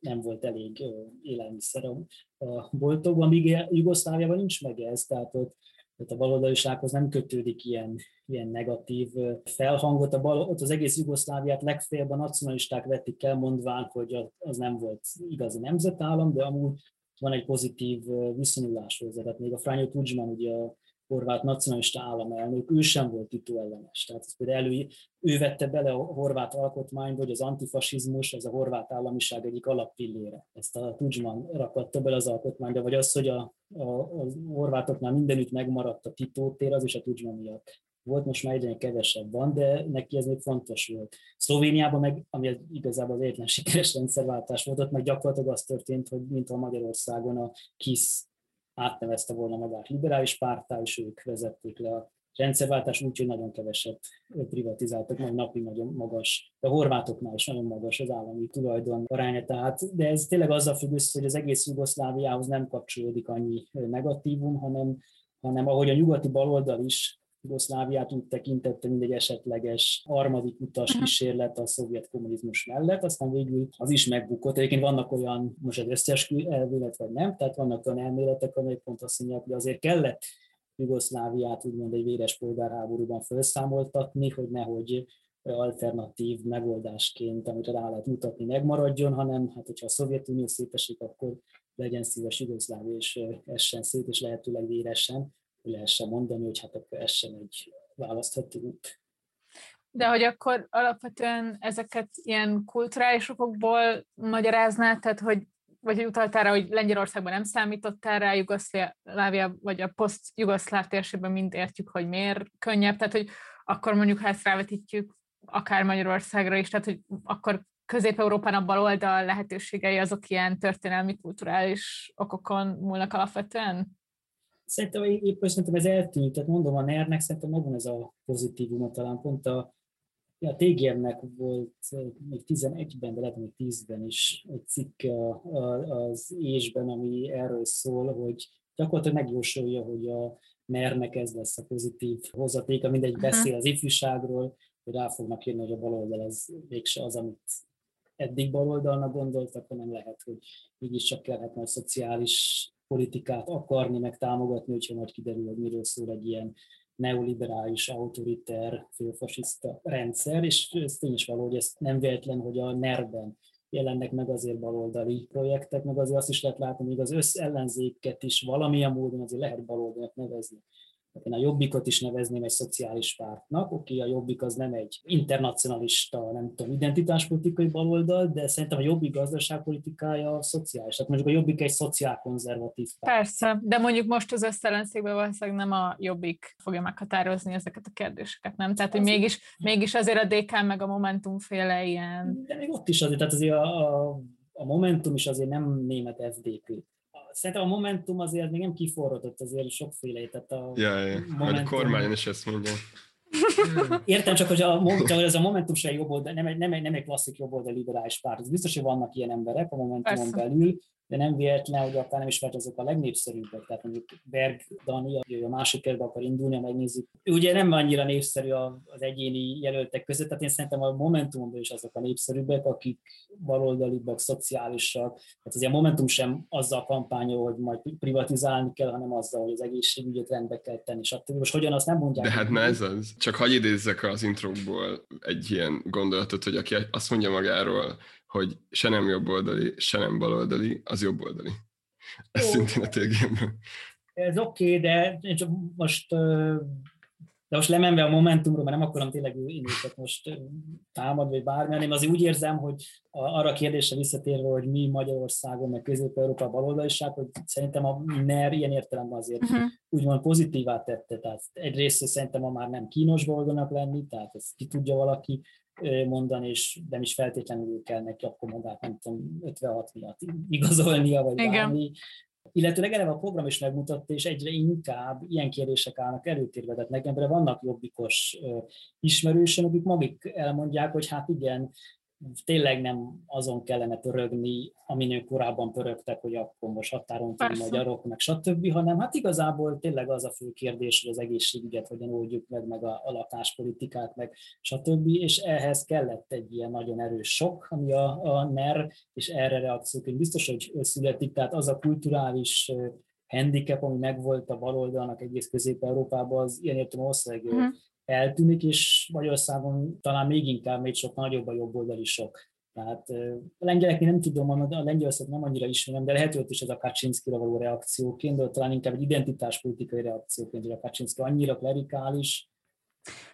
nem volt elég élelmiszer a boltokban, míg Jugoszláviában nincs meg ez, tehát ott tehát a baloldalisághoz nem kötődik ilyen, ilyen negatív felhangot. A bal, ott az egész Jugoszláviát legfeljebb a nacionalisták vették el, mondván, hogy az nem volt igazi nemzetállam, de amúgy van egy pozitív viszonyulás hozzá. Tehát még a Franjo Tudjman, ugye a horvát nacionalista államelnök, ő sem volt Tito ellenes. Tehát ez például elő, ő vette bele a horvát alkotmányba, hogy az antifasizmus, ez a horvát államiság egyik alappillére. Ezt a Tudjman rakatta bele az alkotmányba, vagy az, hogy a, a, a horvátoknál mindenütt megmaradt a Tito tér, az is a Tudjman miatt volt, most már egyre kevesebb van, de neki ez még fontos volt. Szlovéniában meg, ami igazából az egyetlen sikeres rendszerváltás volt, ott meg gyakorlatilag az történt, hogy mint a Magyarországon a KISZ átnevezte volna magát liberális pártá, és ők vezették le a rendszerváltás, úgyhogy nagyon keveset privatizáltak, majd napi nagyon magas, de a horvátoknál is nagyon magas az állami tulajdon aránya. Tehát, de ez tényleg azzal függ össze, hogy az egész Jugoszláviához nem kapcsolódik annyi negatívum, hanem, hanem ahogy a nyugati baloldal is Jugoszláviát úgy tekintette, mint egy esetleges harmadik utas kísérlet a szovjet kommunizmus mellett, aztán végül az is megbukott. Egyébként vannak olyan, most egy összeeskü elmélet vagy nem, tehát vannak olyan elméletek, amelyek pont azt mondják, hogy azért kellett Jugoszláviát úgymond egy véres polgárháborúban felszámoltatni, hogy nehogy alternatív megoldásként, amit rá lehet mutatni, megmaradjon, hanem hát, hogyha a Szovjetunió szétesik, akkor legyen szíves Jugoszlávia, és essen szét, és lehetőleg véresen lehessen mondani, hogy hát akkor ez sem egy választható út. De hogy akkor alapvetően ezeket ilyen kulturális okokból magyaráznád, tehát hogy vagy hogy utaltál rá, hogy Lengyelországban nem számítottál rá, Jugoszlávia, vagy a poszt-jugoszláv térségben mind értjük, hogy miért könnyebb, tehát hogy akkor mondjuk, ha ezt rávetítjük akár Magyarországra is, tehát hogy akkor Közép-Európán a baloldal lehetőségei azok ilyen történelmi, kulturális okokon múlnak alapvetően? Szerintem épp szerintem ez eltűnt, tehát mondom, a NER-nek szerintem megvan ez a pozitívuma, talán pont a, a TGM-nek volt még 11-ben, de lehet még 10-ben is egy cikk az ésben, ami erről szól, hogy gyakorlatilag megjósolja, hogy a NER-nek ez lesz a pozitív hozatéka, mindegy beszél az ifjúságról, hogy rá fognak jönni, hogy a baloldal az végse az, amit eddig baloldalnak gondoltak, hanem lehet, hogy mégiscsak kellhet majd szociális politikát akarni, meg támogatni, hogyha majd kiderül, hogy miről szól egy ilyen neoliberális, autoriter, főfasiszta rendszer, és ez tény is való, hogy ez nem véletlen, hogy a NER-ben jelennek meg azért baloldali projektek, meg azért azt is lehet látni, hogy az összellenzéket is valamilyen módon azért lehet baloldalnak nevezni. Hát én a Jobbikot is nevezném egy szociális pártnak. Oké, a Jobbik az nem egy internacionalista, nem tudom, identitáspolitikai baloldal, de szerintem a Jobbik gazdaságpolitikája a szociális. Tehát mondjuk a Jobbik egy szociálkonzervatív párt. Persze, de mondjuk most az összelenszékben valószínűleg nem a Jobbik fogja meghatározni ezeket a kérdéseket, nem? Tehát, hogy mégis, mégis azért a DK meg a Momentum féle ilyen... De még ott is azért, tehát azért a, a, a Momentum is azért nem német FDP szerintem a Momentum azért még nem kiforrodott azért sokféle, tehát a Ja, ja. Majd a kormányon is ezt mondja. [LAUGHS] Értem, csak hogy a, csak ez a Momentum se jobb oldal, nem, egy, nem, egy, nem egy klasszik jobb oldal liberális párt. Biztos, hogy vannak ilyen emberek a Momentumon Persze. belül, de nem véletlen, hogy akár nem is azok a legnépszerűbbek. Tehát mondjuk Berg Dani, aki a másik körbe akar indulni, megnézzük. Ő ugye nem annyira népszerű az egyéni jelöltek között, tehát én szerintem a Momentumban is azok a népszerűbbek, akik baloldalibbak, szociálisak. Tehát azért a Momentum sem azzal kampányol, hogy majd privatizálni kell, hanem azzal, hogy az egészségügyet rendbe kell tenni, stb. Most hogyan azt nem mondják. De hát na ez az. Csak hagyj idézzek az intrókból egy ilyen gondolatot, hogy aki azt mondja magáról, hogy se nem jobboldali, se nem baloldali, az jobboldali. Ez Ó. szintén a tégemből. Ez oké, okay, de én csak most, de most lemenve a Momentumról, mert nem akarom tényleg én őket most ö, támadni, vagy bármi, hanem azért úgy érzem, hogy a- arra a kérdésre visszatérve, hogy mi Magyarországon, meg Közép-Európa baloldaliság, hogy szerintem a NER ilyen értelemben azért Uh-huh. úgymond pozitívá tette. Tehát egyrészt szerintem ma már nem kínos boldognak lenni, tehát ezt ki tudja valaki mondani, és nem is feltétlenül kell neki akkor magát, nem tudom, 56 miatt igazolnia, vagy Igen. bármi. Illetőleg eleve a program is megmutatta, és egyre inkább ilyen kérdések állnak előtérbe. Tehát nekem vannak jobbikos ismerősöm, akik maguk elmondják, hogy hát igen, tényleg nem azon kellene pörögni, amin ők korábban pörögtek, hogy akkor most határon túl magyarok, meg stb., hanem hát igazából tényleg az a fő kérdés, hogy az egészségügyet hogyan oldjuk meg, meg a, a lakáspolitikát, meg stb., és ehhez kellett egy ilyen nagyon erős sok, ami a, a NER, és erre reakcióként biztos, hogy születik, tehát az a kulturális handicap, ami megvolt a baloldalnak egész Közép-Európában, az ilyen értem ország Mhm. Eltűnik, és Magyarországon talán még inkább, még sokkal nagyobb a jobb oldali sok. Tehát a lengyeleknél nem tudom, a Lengyelország nem annyira ismerem, de lehet, hogy is ez a Kaczynszkira való reakcióként, de talán inkább egy identitáspolitikai reakcióként, hogy a Kaczynszki annyira klerikális,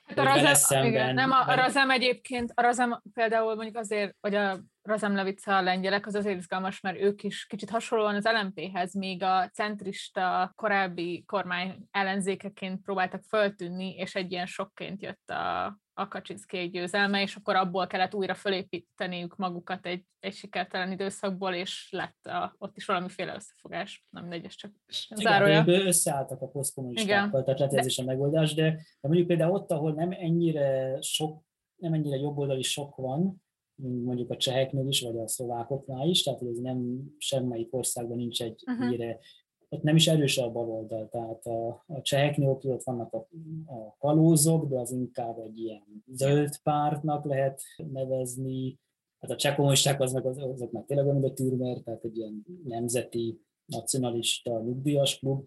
Hát a hogy Razem, igen, nem a, a Razem egyébként, a Razem például mondjuk azért, vagy a Razem Levica a lengyelek, az azért izgalmas, mert ők is kicsit hasonlóan az LMP-hez, még a centrista korábbi kormány ellenzékeként próbáltak föltűnni, és egy ilyen sokként jött a, a Kaczynszki győzelme, és akkor abból kellett újra fölépíteniük magukat egy, egy sikertelen időszakból, és lett a, ott is valamiféle összefogás. Nem mindegy, ez csak zárója. Igen, összeálltak a posztkommunistákkal, tehát lehet, ez is a megoldás, de, de mondjuk például ott, ahol nem ennyire sok, nem ennyire jobboldali sok van, mondjuk a cseheknél is, vagy a szlovákoknál is, tehát ez nem semmelyik országban nincs egy uh-huh. ennyire, ott nem is erős a baloldal, tehát a, a cseheknél ott, ott vannak a, a kalózok, de az inkább egy ilyen zöld pártnak lehet nevezni, hát a cseh kommunisták az meg, az, azok meg tényleg olyan, mint a Türmer, tehát egy ilyen nemzeti nacionalista nyugdíjas klub,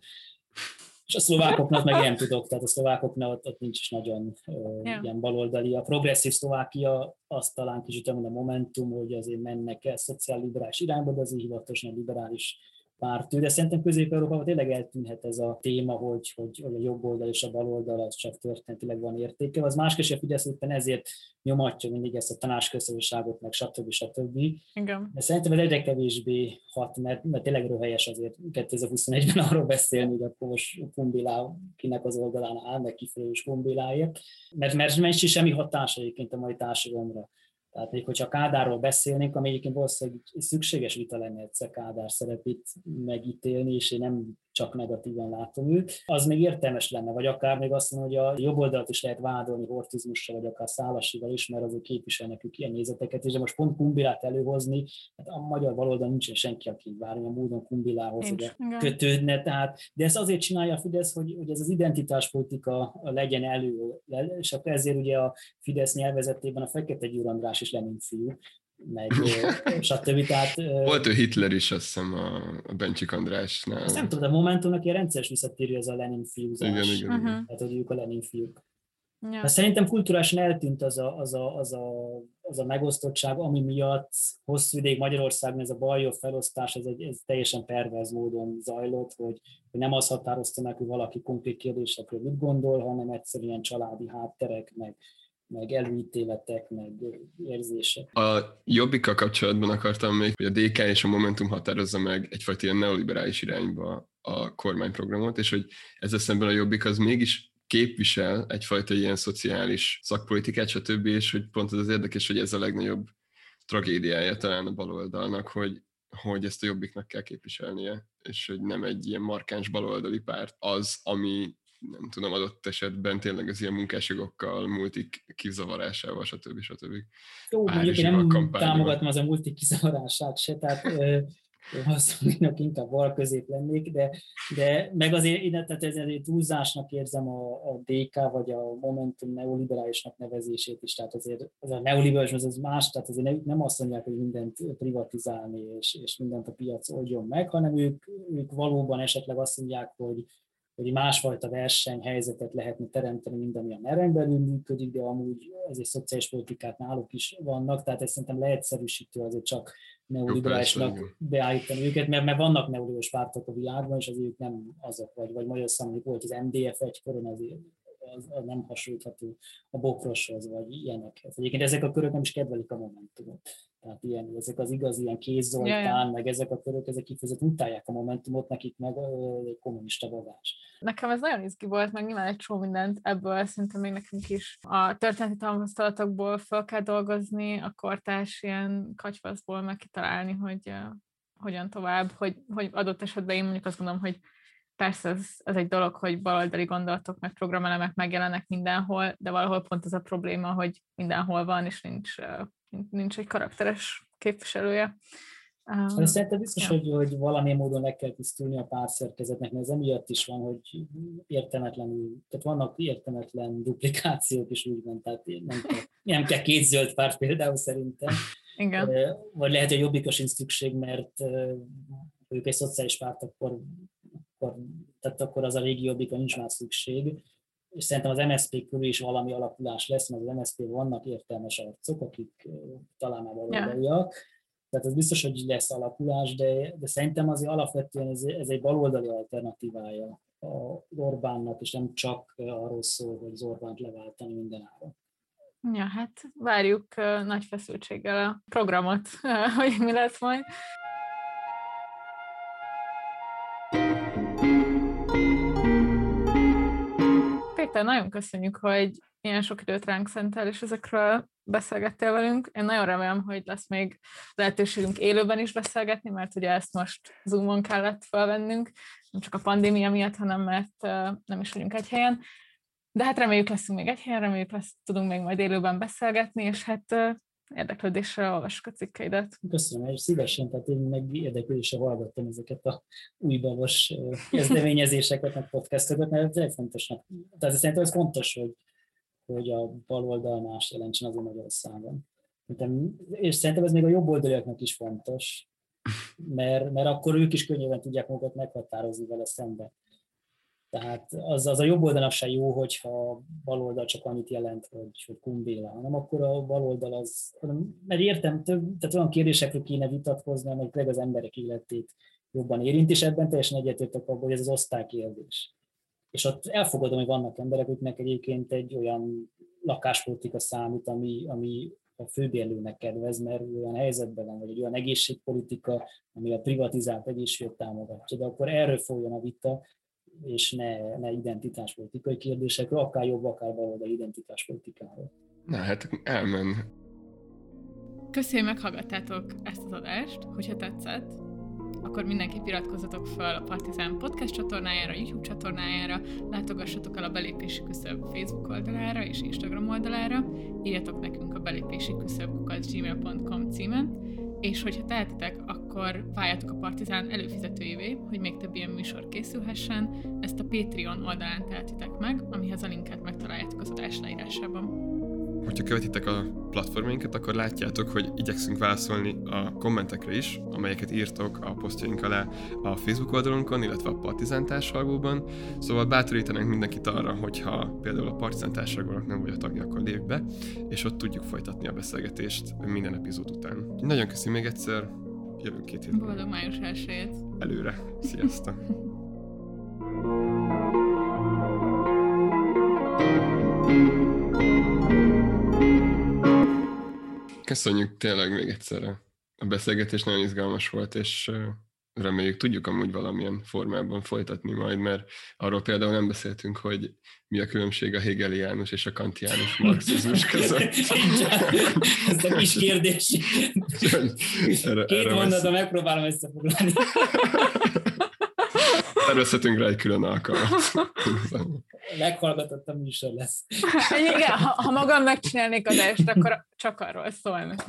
és a szlovákoknak meg nem tudok, tehát a szlovákoknak ott, ott nincs is nagyon Ja. ilyen baloldali. A progresszív Szlovákia azt talán kicsit olyan a Momentum, hogy azért mennek el szociálliberális irányba, de azért hivatalosan liberális pártű, de szerintem Közép-Európában tényleg eltűnhet ez a téma, hogy, hogy, hogy a jobb oldal és a bal oldal az csak történetileg van értéke. Az más a Fidesz éppen ezért nyomatja mindig ezt a tanácsközösségot, meg stb. stb. Igen. De szerintem ez egyre kevésbé hat, mert, mert tényleg röhelyes azért 2021-ben [LAUGHS] arról beszélni, hogy akkor most Kumbilá kinek az oldalán áll, meg kifelelős Kumbiláért, mert, mert nincs semmi hatása egyébként a mai társadalomra. Tehát még hogyha Kádárról beszélnénk, ami egyébként valószínűleg szükséges vita lenne egyszer Kádár szerepét megítélni, és én nem csak negatívan látom őt, az még értelmes lenne, vagy akár még azt mondom, hogy a jobb oldalt is lehet vádolni hortizmussal, vagy akár szálasival is, mert azért képviselnek ők ilyen nézeteket, és de most pont Kumbilát előhozni, hát a magyar baloldal nincsen senki, aki bármilyen módon Kumbilához ugye, kötődne, tehát, de ezt azért csinálja a Fidesz, hogy, hogy ez az identitáspolitika legyen elő, és akkor ezért ugye a Fidesz nyelvezetében a Fekete Győr András is Lenin fiú, meg [LAUGHS] stb. Tehát, Volt ő Hitler is, azt hiszem, a, Bencsik Andrásnál. ezt nem tudom, de Momentumnak ilyen rendszeres visszatérő ez a Lenin fiúzás. Igen, igen, igen. Mhm. Tehát, hogy ők a Lenin fiúk. Ja. De szerintem kulturálisan eltűnt az a, az, a, az, a, az a megosztottság, ami miatt hosszú ideig Magyarországon ez a baljobb felosztás, ez, egy, ez teljesen perverz módon zajlott, hogy, hogy nem azt határozta meg, hogy valaki konkrét kérdésekről mit gondol, hanem egyszerűen családi hátterek, meg, meg előítéletek, meg érzések. A Jobbikkal kapcsolatban akartam még, hogy a DK és a Momentum határozza meg egyfajta ilyen neoliberális irányba a kormányprogramot, és hogy ezzel szemben a Jobbik az mégis képvisel egyfajta ilyen szociális szakpolitikát, stb., és hogy pont az az érdekes, hogy ez a legnagyobb tragédiája talán a baloldalnak, hogy, hogy ezt a jobbiknak kell képviselnie, és hogy nem egy ilyen markáns baloldali párt az, ami nem tudom, adott esetben tényleg az ilyen munkásjogokkal, multik kizavarásával, stb. stb. Jó, mondjuk én nem támogatom az a multik kizavarását se, tehát hasonlóan inkább bal közép lennék, de, de meg azért, tehát ez egy túlzásnak érzem a, a DK vagy a Momentum neoliberálisnak nevezését is, tehát azért az a neoliberális az más, tehát azért nem azt mondják, hogy mindent privatizálni és, és mindent a piac oldjon meg, hanem ők, ők valóban esetleg azt mondják, hogy hogy másfajta versenyhelyzetet lehetne teremteni, mint ami a meren belül működik, de amúgy azért szociális politikát náluk is vannak, tehát ez szerintem leegyszerűsítő azért csak neoliberálisnak beállítani őket, mert, mert vannak neoliberális pártok a világban, és azért ők nem azok, vagy, vagy Magyarországon volt az MDF egykoron, azért az, az nem hasonlítható a bokroshoz, vagy ilyenekhez. Egyébként ezek a körök nem is kedvelik a Momentumot. Tehát ilyen, ezek az igazi ilyen kézzoltán, meg ezek a körök, ezek kifejezetten utálják a Momentumot, nekik meg egy kommunista bagás. Nekem ez nagyon izgi volt, meg nyilván egy csomó mindent ebből szerintem még nekünk is a történeti tapasztalatokból fel kell dolgozni, a kortás ilyen kacsvaszból meg kitalálni, hogy uh, hogyan tovább, hogy, hogy adott esetben én mondjuk azt gondolom, hogy persze ez, ez egy dolog, hogy baloldali gondolatok, meg programelemek megjelennek mindenhol, de valahol pont az a probléma, hogy mindenhol van, és nincs, nincs egy karakteres képviselője. Um, Szerintem biztos, ja. hogy, hogy valamilyen módon le kell tisztulni a párszerkezetnek, mert ez emiatt is van, hogy értelmetlenül, tehát vannak értelmetlen duplikációk is úgymond, tehát nem kell, nem kell két zöld párt például szerintem. Igen. Vagy lehet, hogy jobbikos sincs szükség, mert ők egy szociális párt, akkor akkor, tehát akkor az a régi jobbikon nincs már szükség. És szerintem az MSZP körül is valami alakulás lesz, mert az MSZP vannak értelmes arcok, akik talán már baloldaliak. Tehát ez biztos, hogy lesz alakulás, de, de szerintem azért alapvetően ez, ez egy baloldali alternatívája az Orbánnak, és nem csak arról szól, hogy az Orbánt leváltani minden áron. Ja, hát várjuk nagy feszültséggel a programot, [LAUGHS] hogy mi lesz majd. Péter, nagyon köszönjük, hogy ilyen sok időt ránk szentel, és ezekről beszélgettél velünk. Én nagyon remélem, hogy lesz még lehetőségünk élőben is beszélgetni, mert ugye ezt most Zoomon kellett felvennünk, nem csak a pandémia miatt, hanem mert nem is vagyunk egy helyen. De hát reméljük leszünk még egy helyen, reméljük lesz, tudunk még majd élőben beszélgetni, és hát érdeklődéssel olvassuk a cikkeidet. Köszönöm, és szívesen, tehát én meg érdeklődéssel hallgattam ezeket a újbavos kezdeményezéseket, meg podcastokat, mert ez fontosnak. Tehát szerintem ez fontos, hogy, hogy a baloldal más jelentsen az Magyarországon. És szerintem ez még a jobb oldaliaknak is fontos, mert, mert akkor ők is könnyebben tudják magukat meghatározni vele szemben. Tehát az, az a jobb oldalnak se jó, hogyha baloldal csak annyit jelent, hogy, hogy kumbéla, hanem akkor a baloldal az, mert értem, több, tehát olyan kérdésekről kéne vitatkozni, amelyek az emberek életét jobban érint, és ebben teljesen egyetértek abban, hogy ez az osztálykérdés. És ott elfogadom, hogy vannak emberek, akiknek egyébként egy olyan lakáspolitika számít, ami, ami a főbérlőnek kedvez, mert olyan helyzetben van, vagy egy olyan egészségpolitika, ami a privatizált egészséget támogatja. De akkor erről folyjon a vita, és ne, ne identitáspolitikai kérdésekről, akár jobb, akár baloldali identitáspolitikáról. Na hát elmen. Köszönöm, meghallgattátok ezt az adást, hogyha tetszett, akkor mindenképp iratkozzatok fel a Partizán podcast csatornájára, YouTube csatornájára, látogassatok el a Belépési Küszöb Facebook oldalára és Instagram oldalára, írjatok nekünk a belépési küszöb gmail.com címen, és hogyha tehetitek, akkor váljatok a Partizán előfizetőjévé, hogy még több ilyen műsor készülhessen. Ezt a Patreon oldalán tehetitek meg, amihez a linket megtaláljátok az adás leírásában hogyha követitek a platformainkat, akkor látjátok, hogy igyekszünk válaszolni a kommentekre is, amelyeket írtok a posztjaink alá a Facebook oldalunkon, illetve a Partizán társalgóban. Szóval bátorítanánk mindenkit arra, hogyha például a Partizán társalgónak nem vagy a tagja, akkor lépj be, és ott tudjuk folytatni a beszélgetést minden epizód után. Nagyon köszönöm még egyszer, jövünk két hétben. Boldog május elsőjét! Előre! Sziasztok! [LAUGHS] Köszönjük tényleg még egyszer. A beszélgetés nagyon izgalmas volt, és reméljük tudjuk amúgy valamilyen formában folytatni majd, mert arról például nem beszéltünk, hogy mi a különbség a hegeliánus és a kantiánus marxizmus [LAUGHS] között. Ez a kis kérdés. erre, Két erre mondatban megpróbálom összefoglalni. [LAUGHS] Tervezhetünk rá egy külön alkalmat. [LAUGHS] Meghallgatott a műsor lesz. [LAUGHS] Igen, ha, ha magam megcsinálnék adást, akkor csak arról szólna. [LAUGHS]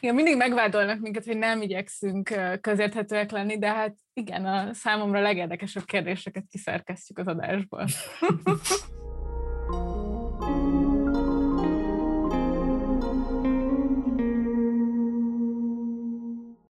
Igen, mindig megvádolnak minket, hogy nem igyekszünk közérthetőek lenni, de hát igen, a számomra legérdekesebb kérdéseket kiszerkesztjük az adásból.